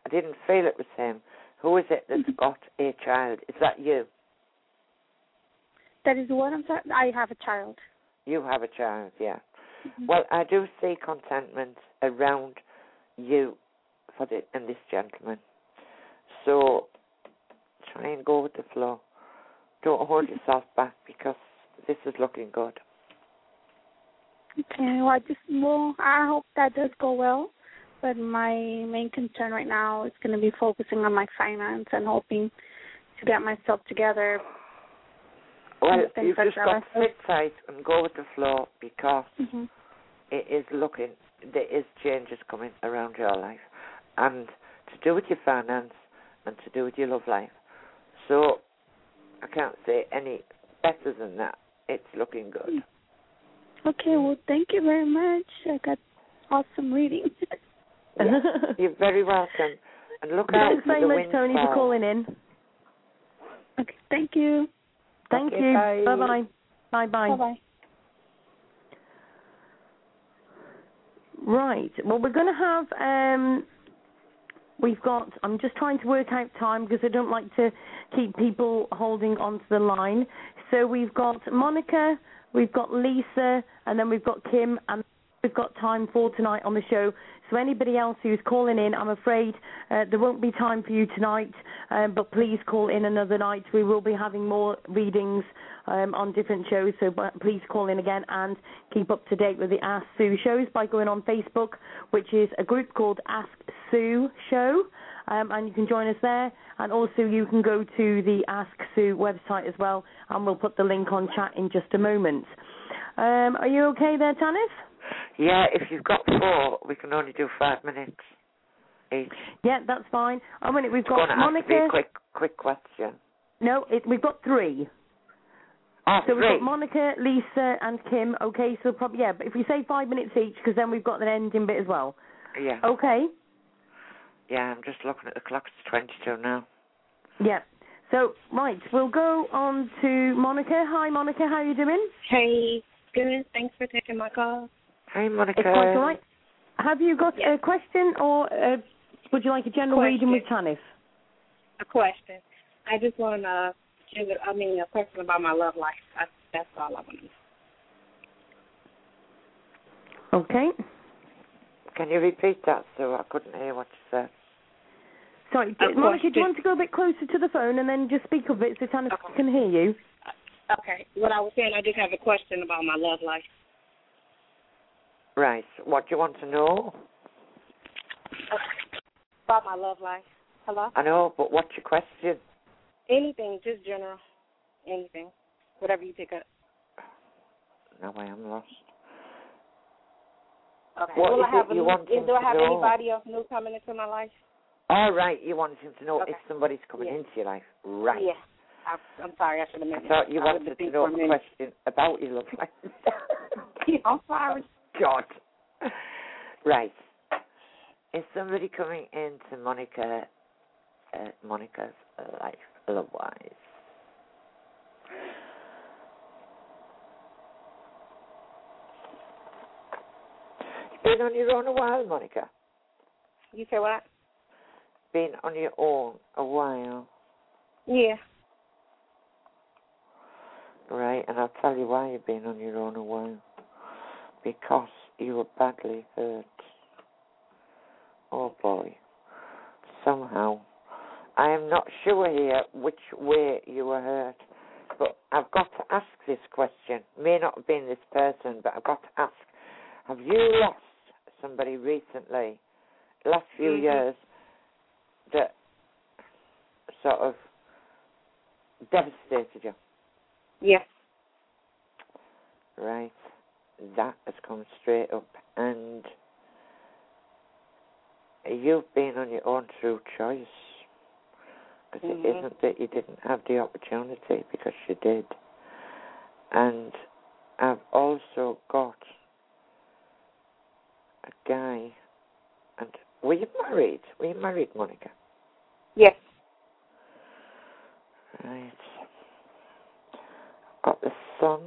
I didn't feel it was him. Who is it that's got a child? Is that you? That is what I'm saying. I have a child. You have a child, yeah. Mhm. Well, I do see contentment around you for the and this gentleman. So try and go with the flow. Don't hold yourself back because this is looking good. Okay, well, I just well, I hope that does go well. But my main concern right now is going to be focusing on my finance and hoping to get myself together. Well, you've like just got to sit tight and go with the flow because Mhm. it is looking there is changes coming around your life and to do with your finance and to do with your love life. So I can't say any better than that. It's looking good. Okay, well, thank you very much. I got awesome reading. Yeah. You're very welcome. And look out Thanks for very the much, Tony, for calling in. okay, thank you. Thank Okay, you. bye. Bye bye. Bye bye. Bye bye. Right. Well, we're going to have. Um, we've got. I'm just trying to work out time because I don't like to keep people holding onto the line. So we've got Monica, we've got Lisa, and then we've got Kim, and we've got time for tonight on the show. So anybody else who's calling in, I'm afraid uh, there won't be time for you tonight, um, but please call in another night. We will be having more readings um, on different shows, so please call in again and keep up to date with the Ask Sue shows by going on Facebook, which is a group called Ask Sue Show, um, and you can join us there. And also you can go to the Ask Sue website as well, and we'll put the link on chat in just a moment. Um, are you okay there, Tanith? Yeah, if you've got four, we can only do five minutes each. Yeah, that's fine. I mean, we've It's got going to have Monica. a quick, quick question. No, it, we've got three. Oh, so we've got Monica, Lisa, and Kim. Okay, so probably yeah, but if we say five minutes each, because then we've got an ending bit as well. Yeah. Okay. Yeah, I'm just looking at the clock. It's 22 now. Yeah. So right, we'll go on to Monica. Hi, Monica. How are you doing? Hey, Good. Thanks for taking my call. Hi, Monica. It's quite all right. Have you got a question or uh, would you like a general reading with Tanith? A question. I just want to give it. I mean, a question about my love life. That's, that's all I want to know. Okay. Can you repeat that, Sue? I couldn't hear what you said. Sorry, uh, Of Monica, course, do you want to go a bit closer to the phone and then just speak up a bit so Tanith can hear you? Uh, okay. What I was saying, I just have a question about my love life. Right. What do you want to know? About my love life. Hello. I know, but what's your question? Anything, just general. Anything. Whatever you pick up. Now I am lost. Okay. What Will I have a new, do I have know? anybody else new coming into my life? All right, you wanted him to know Okay. if somebody's coming Yeah. into your life. Right. Yeah. I, I'm sorry, I should have I mentioned. thought you I wanted to know a minute. question about your love life. I'm sorry. God. Right. Is somebody coming into Monica, uh, Monica's life, love-wise? You've been on your own a while, Monica. You say what? Been on your own a while. Yeah. Right, and I'll tell you why you've been on your own a while. Because you were badly hurt. Oh boy. Somehow. I am not sure here which way you were hurt, but I've got to ask this question. May not have been this person, but I've got to ask. Have you lost somebody recently, last few Mhm. years, that sort of devastated you? Yes. Right. That has come straight up. And you've been on your own through choice. Because Mhm. it isn't that you didn't have the opportunity, because you did. And I've also got a guy. And were you married? Were you married, Monica? Yes. Right. I've got the son.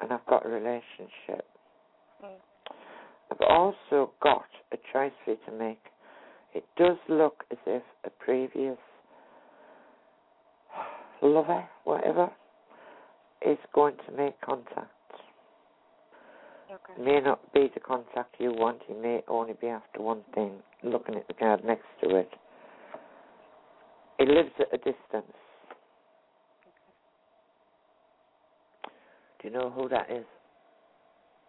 And I've got a relationship. Mm. I've also got a choice for you to make. It does look as if a previous lover, whatever, is going to make contact. Okay. May not be the contact you want. He may only be after one thing. Looking at the card next to it. He lives at a distance. Do you know who that is?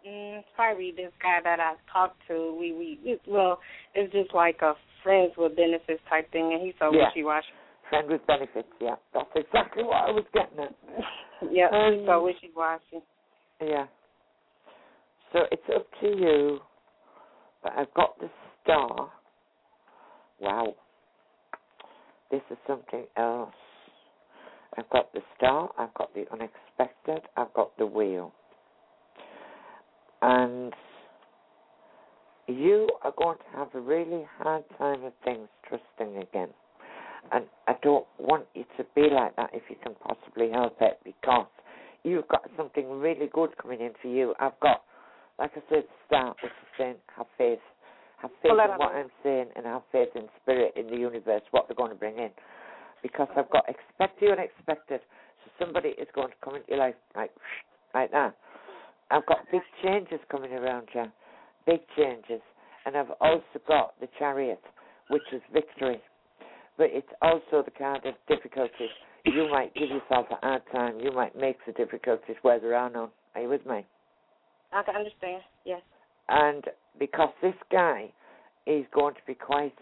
Mm, it's probably this guy that I've talked to. We we it, well, it's just like a friends with benefits type thing, and he's so Yeah. wishy washy. Friend with benefits, yeah. That's exactly what I was getting at. Yeah, Um, so wishy washy. Yeah. So it's up to you. But I've got the star. Wow. This is something else. I've got the star, I've got the unexpected, I've got the wheel. And you are going to have a really hard time of things trusting again. And I don't want you to be like that if you can possibly help it because you've got something really good coming in for you. I've got, like I said, start with saying have faith. Have faith Well, in what. I'm saying and have faith in spirit, in the universe, what they're going to bring in. Because I've got expect the unexpected. So somebody is going to come into your life like like that. I've got big changes coming around you. Big changes. And I've also got the chariot, which is victory. But it's also the card of difficulties. You might give yourself a hard time. You might make the difficulties where there are none. Are you with me? I can understand. Yes. And because this guy is going to be quite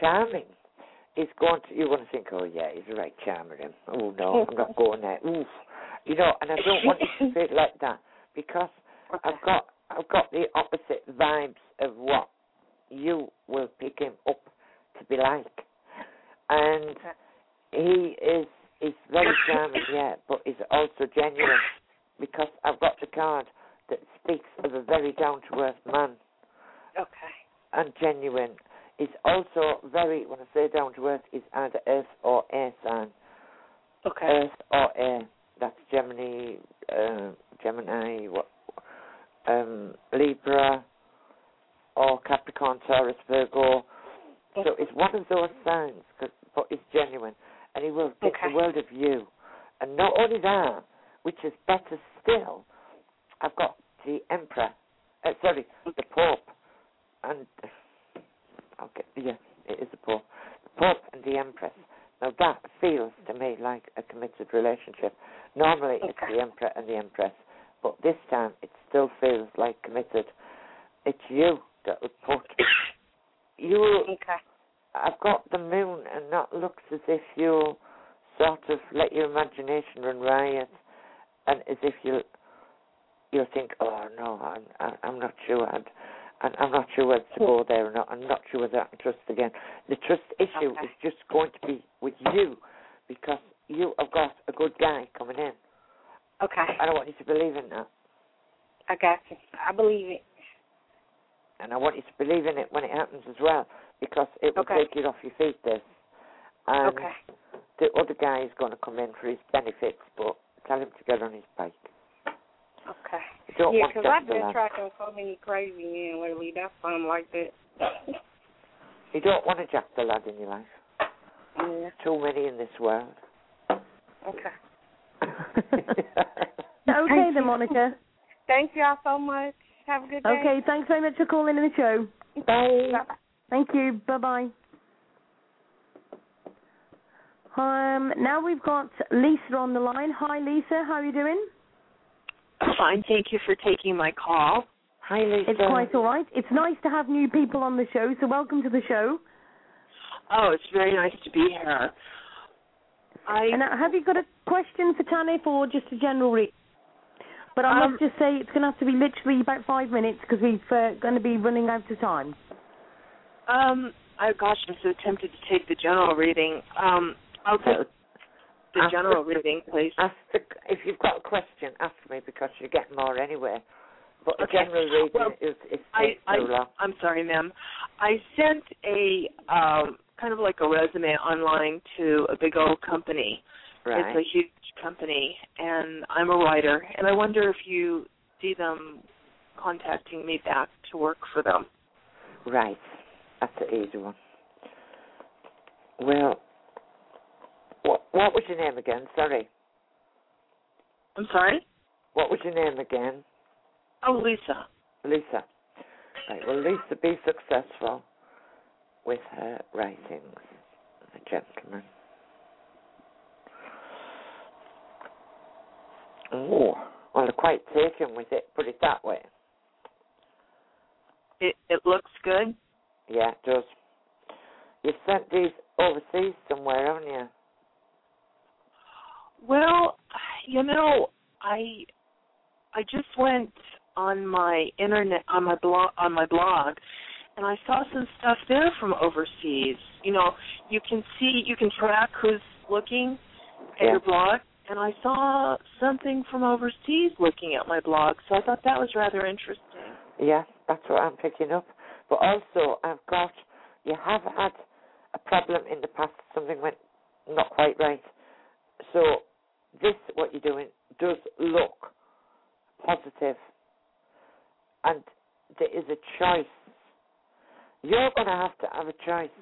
charming, he's going to, you're going to think, oh yeah, he's a right charmer. Him. Oh no, I'm not going there. Oof. You know, and I don't want you to feel like that because I've got, I've got the opposite vibes of what you will pick him up to be like. And he is, he's very charming, yeah, but he's also genuine because I've got the card that speaks of a very down to earth man Okay. and genuine. Is also very, when I say down to earth, is either earth or air sign. Okay. Earth or air. That's Gemini, uh, Gemini, what, um, Libra, or Capricorn, Taurus, Virgo. So it's one of those signs, 'cause- but it's genuine, and he will get Okay. the world of you. And not only that, which is better still, I've got the Emperor, uh, sorry, the Pope, and okay, yeah, it is the Pope, the Pope and the Empress. Now that feels to me like a committed relationship. Normally it's the Emperor and the Empress, but this time it still feels like committed. It's you that would put you. Okay. I've got the moon, and that looks as if you sort of let your imagination run riot, and as if you you'll think, oh no, I'm I'm not sure, and and I'm not sure whether to go there or not. I'm not sure whether I can trust again. The trust issue is just going to be with you, because you have got a good guy coming in. Okay. I don't want you to believe in that, I got you. I believe it. and I want you to believe in it when it happens as well, because it will Okay. take you off your feet. This, and Okay. the other guy is going to come in for his benefits, but tell him to get on his bike. Okay. You don't yeah, because I've been last. tracking so many crazy men lately. That's something like that. You don't want a Jack the lad in your life. yeah. Too many in this world. Okay. Okay then, Monica. Thank y'all so much. Have a good day. Okay, thanks very much for calling in the show. Bye. Thank you. Bye bye. Um, now we've got Lisa on the line. Hi, Lisa. How are you doing? Fine, thank you for taking my call. Hi, Lisa. It's quite all right. It's nice to have new people on the show, so welcome to the show. Oh, it's very nice to be here. I And uh, have you got a question for Tanith or just a general read? But I Um, must just say it's going to have to be literally about five minutes because we're uh, going to be running out of time. um oh gosh, I'm so tempted to take the general reading. Um I'll take the Ask general the- reading, please. Ask the, if you've got a question, ask me because you get more anyway. But Okay. general reading Well, is is I, I, I'm sorry, ma'am. I sent a um kind of like a resume online to a big old company. Right. It's a huge company and I'm a writer and I wonder if you see them contacting me back to work for them. Right. That's an easy one. Well, what what was your name again? Sorry. I'm sorry? What was your name again? Oh, Lisa. Lisa. Right. Well, Lisa, be successful with her writings, a gentleman. Oh, well, they're quite taken with it. Put it that way. It it looks good. Yeah, it does. You've sent these overseas somewhere, haven't you? Well, you know, I I just went on my internet on my blog on my blog and I saw some stuff there from overseas. You know, you can see you can track who's looking at Yeah. your blog and I saw something from overseas looking at my blog, so I thought that was rather interesting. Yeah, that's what I'm picking up. But also, I've got, you have had a problem in the past, something went not quite right. So, this, what you're doing, does look positive. And there is a choice. You're going to have to have a choice.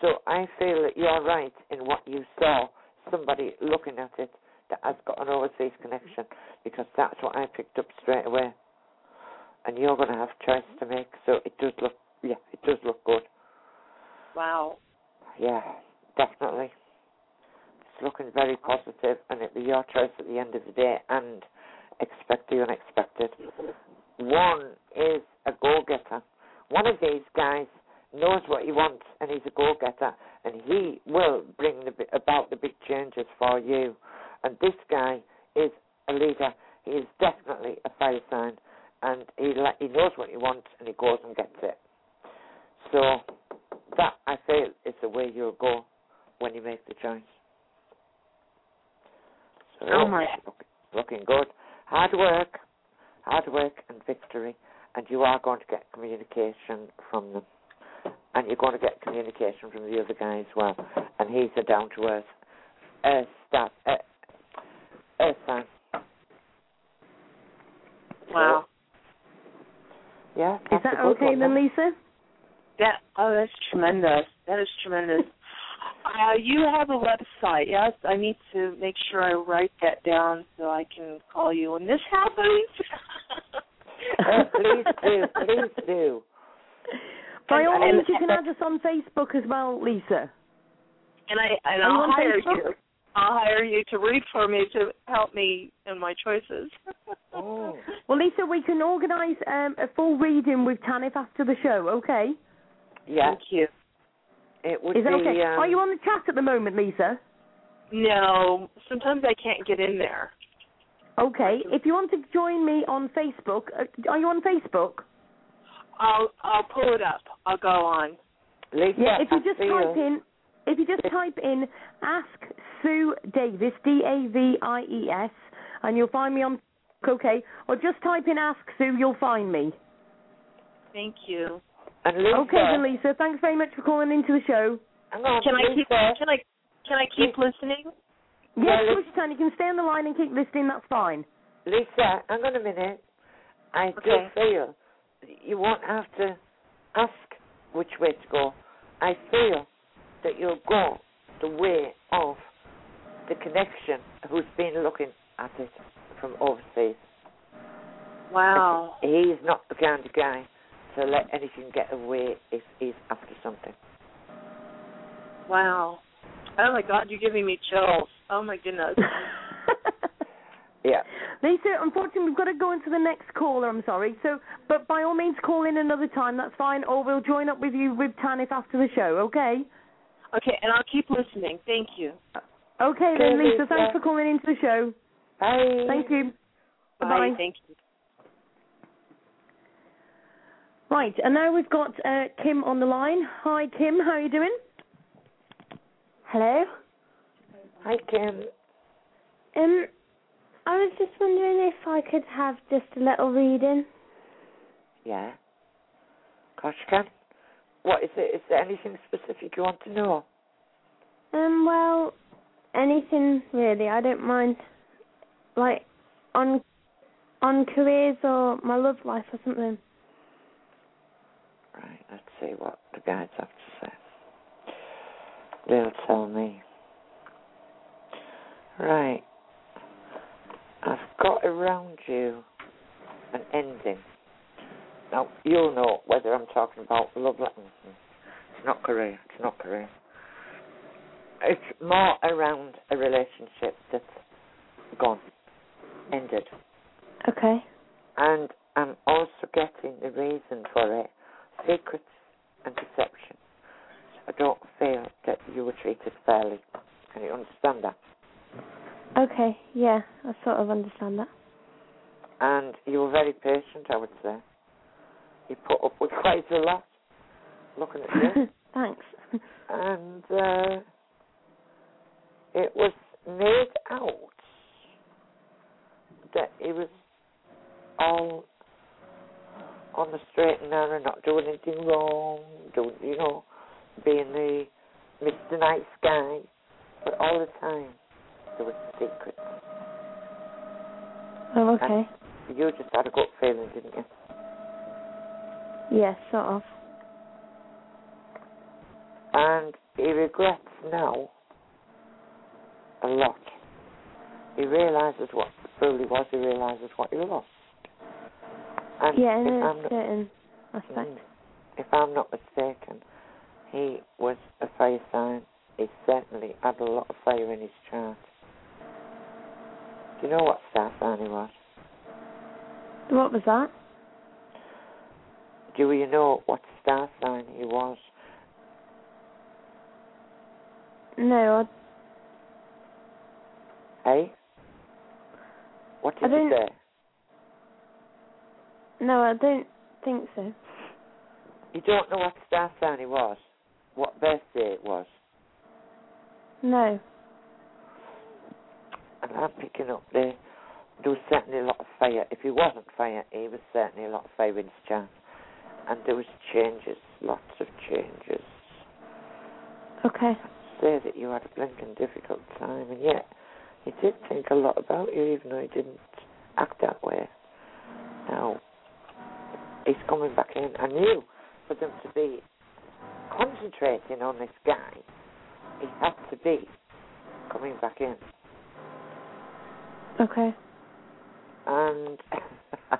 So, I feel that you're right in what you saw, somebody looking at it that has got an overseas connection, because that's what I picked up straight away and you're going to have choice to make. So it does look, yeah, it does look good. Wow. Yeah, definitely. Looking very positive, and it'll be your choice at the end of the day. And expect the unexpected. One is a go-getter. One of these guys knows what he wants, and he's a go-getter, and he will bring the, about the big changes for you. And this guy is a leader. He is definitely a fire sign and he he knows what he wants and he goes and gets it. So that I feel is the way you'll go when you make the choice. So Oh, my. look- looking good. Hard work, hard work and victory, and you are going to get communication from them, and you're going to get communication from the other guy as well. And he's a down to earth, uh, staff, uh, Earth sign. Wow. Yeah. Is that okay one, then, Lisa? That oh, that's tremendous. That is tremendous. Uh, you have a website, yes? I need to make sure I write that down so I can call you when this happens. Uh, please do, please do. By And- all means, you can add us on Facebook as well, Lisa. And I and Are I'll hire Facebook? you. I'll hire you to read for me to help me in my choices. Oh. Well, Lisa, we can organise um, a full reading with Tanith after the show, okay? Yeah. Thank you. It would Is that be. okay? Um, Are you on the chat at the moment, Lisa? No, sometimes I can't get in there. Okay. If you want to join me on Facebook, uh, are you on Facebook? I'll I'll pull it up. I'll go on. Lisa, Yeah. If you just feel- type in, if you just type in "Ask Sue Davies" D A V I E S, and you'll find me on. Okay. Or just type in "Ask Sue," you'll find me. Thank you. And Lisa, Okay, then, Lisa. Thanks very much for calling into the show. hang on, Can I keep can I can I keep listening? Yes, Yeah, of course you can. You can stay on the line and keep listening. That's fine. Lisa, hang on a minute. I Okay. do feel you won't have to ask which way to go. I feel that you'll go the way of the connection who's been looking at it from overseas. Wow. He's not the kind of guy to let anything get away if he's after something. Wow. Oh my God, you're giving me chills. Oh my goodness. Yeah. Lisa, unfortunately, we've got to go into the next caller. I'm sorry. So, but by all means, call in another time. That's fine. Or we'll join up with you with Tanith after the show. Okay. Okay, and I'll keep listening. Thank you. Okay then, Lisa. Lisa. Thanks for calling into the show. Bye. Thank you. Bye. Bye-bye. Thank you. Right, and now we've got uh, Kim on the line. Hi, Kim. How are you doing? Hello. Hi, Kim. Um, I was just wondering if I could have just a little reading. Yeah. Gosh, can. What is it? Is there anything specific you want to know? Um, well, anything really. I don't mind, like on on careers or my love life or something. Right, let's see what the guides have to say. They'll tell me. Right. I've got around you an ending. Now, you'll know whether I'm talking about love Letters. It's not career. It's not career. It's more around a relationship that's gone, ended. Okay. And I'm also getting the reason for it secrets and deception. I don't feel that you were treated fairly. Can you understand that? Okay. Yeah, I sort of understand that. And you were very patient, I would say. You put up with quite a lot, looking at you. Thanks. and uh, it was made out that he was all on the straight and narrow, not doing anything wrong, doing, you know, being the Mr. Nice Guy. But all the time, there was secrets. Oh, okay. You just had a gut feeling, didn't you? Yeah, sort of. And he regrets now a lot. He realizes what he was, he realizes what he lost. And Yeah, in a I'm not, certain aspect. Mm. if I'm not mistaken, he was a fire sign. He certainly had a lot of fire in his chart. Do you know what star sign he was? What was that? Do you know what star sign he was? No, I... Hey? What I did you say? No, I don't think so. You don't know what star sign he was? What birthday it was? No. And I'm picking up there. There was certainly a lot of fire. If he wasn't fire, he was certainly a lot of fire in his chart. And there was changes, lots of changes. Okay. Say that you had a blinking difficult time, and yet he did think a lot about you, even though he didn't act that way. Now, he's coming back in. I knew for them to be concentrating on this guy, he had to be coming back in. Okay. And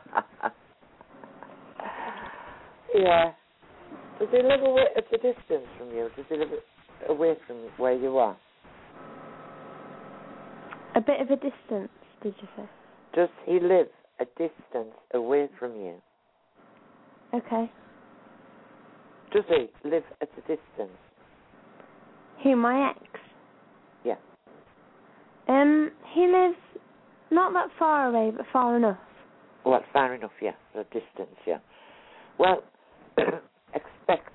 yeah, does he live away at a distance from you? Does he live away from where you are? A bit of a distance, did you say? Does he live a distance away from you? Okay. Does he live at a distance? Who, my ex? Yeah. Um, he lives not that far away, but far enough. Well, far enough, yeah, the distance, yeah. Well, expect,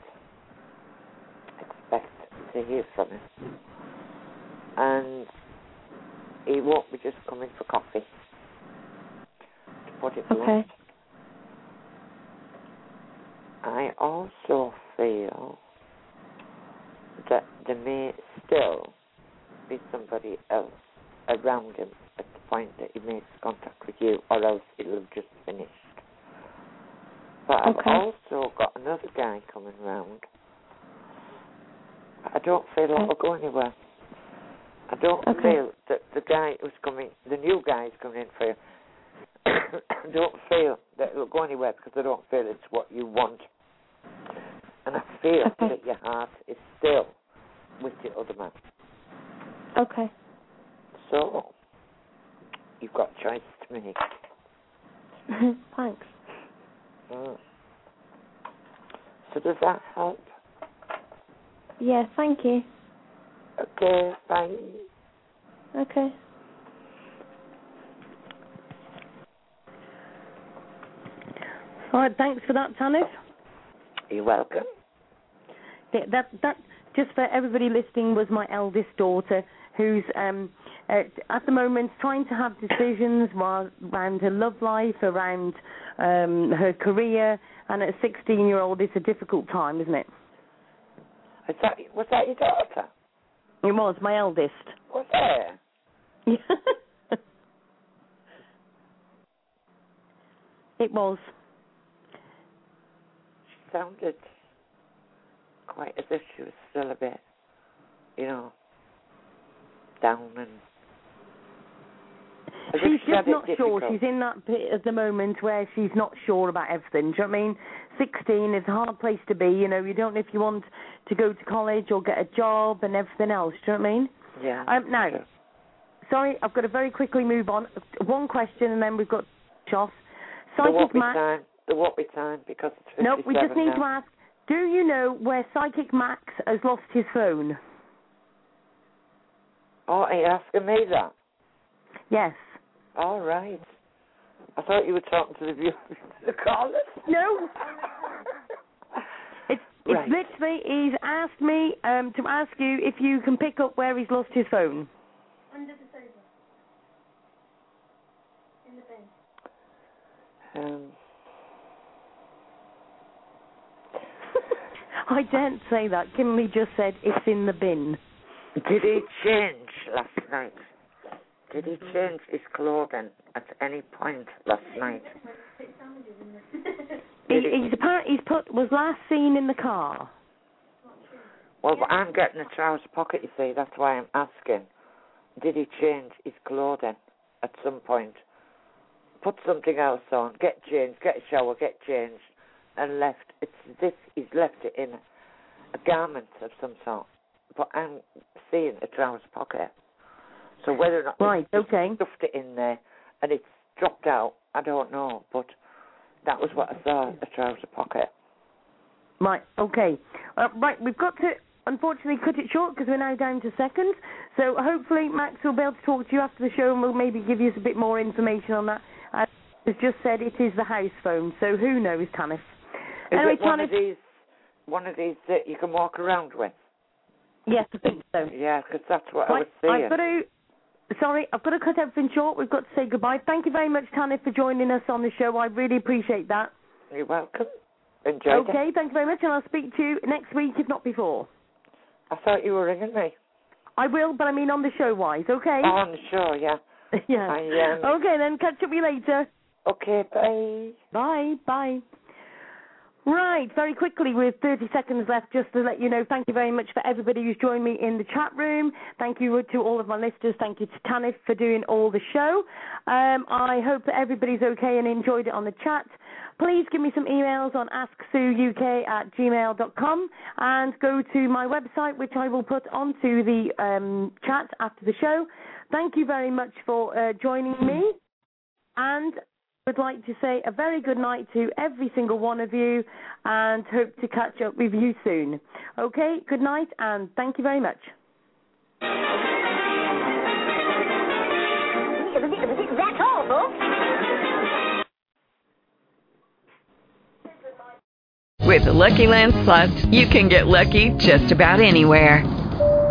expect to hear from him. And he won't be just coming for coffee. To put it Okay. blunt. I also feel that there may still be somebody else around him at the point that he makes contact with you, or else it'll have just finished. But I've also got another guy coming round. I don't feel it'll go anywhere. I don't Okay. feel that the guy who's coming, the new guy who's coming in for you, I don't feel that it'll go anywhere because I don't feel it's what you want. And feel Okay. that your heart is still with the other man. Okay. So, you've got choice to make. Thanks. Mm. So does that help? Yeah, thank you. Okay, bye. Okay. All right, thanks for that, Tanith. You're welcome. That that just for everybody listening was my eldest daughter who's um at, at the moment trying to have decisions while, around her love life, around um her career, and at 16 year old it's a difficult time, isn't it? Is that, was that your daughter? It was my eldest. Was there? it was. sounded quite as if she was still a bit, you know, down and. She's just not sure. difficult. She's in that bit at the moment where she's not sure about everything. Do you know what I mean? 16 is a hard place to be. You know, you don't know if you want to go to college or get a job and everything else. Do you know what I mean? Yeah. Um, now, sorry, I've got to very quickly move on. One question and then we've got off. there won't Psychic be time. There won't be time because it's 57 No, we just need now. to ask. Do you know where Psychic Max has lost his phone? Oh, are you asking me that? Yes. All right. I thought you were talking to the viewers, the callers. No. It's it's Right. literally he's asked me um, to ask you if you can pick up where he's lost his phone. Under the sofa. In the bin. Um, I daren't say that. Kimberly just said it's in the bin. did he change last night? Did he change his clothing at any point last night? He, he? he's apparently he's put was last seen in the car. Well, but I'm getting a trouser pocket, you see. That's why I'm asking. Did he change his clothing at some point? Put something else on, get changed, get a shower, get changed, and left. It's as if he's left it in a garment of some sort. But I'm seeing a trouser pocket. So whether or not Right, okay. stuffed it in there and it's dropped out, I don't know. But that was what I saw, a trouser pocket. Right, okay. Uh, right, we've got to unfortunately cut it short because we're now down to seconds. So hopefully Max will be able to talk to you after the show and we'll maybe give you a bit more information on that. As as just said, it is the house phone, so who knows, Tanith? It one of these, one of these that you can walk around with? yes, I think so. Yeah, 'cause that's what I was saying. I've got to. Sorry, I've got to cut everything short. We've got to say goodbye. Thank you very much, Tanith, for joining us on the show. I really appreciate that. You're welcome. Enjoy okay, thank you very much, and I'll speak to you next week, if not before. I thought you were ringing me. I will, but I mean on the show wise, okay? Oh, on the show, yeah. yeah. I, um, Okay, then catch up with you later. Okay, bye. Bye, bye. Right, very quickly, with 30 seconds left, just to let you know, thank you very much for everybody who's joined me in the chat room. Thank you to all of my listeners. Thank you to Tanith for doing all the show. Um, I hope that everybody's okay and enjoyed it on the chat. Please give me some emails on asksueuk at gmail.com and go to my website, which I will put onto the um, chat after the show. Thank you very much for uh, joining me. And would like to say a very good night to every single one of you and hope to catch up with you soon. Okay, good night and thank you very much. That's all, folks. With the Lucky Land Slots, you can get lucky just about anywhere.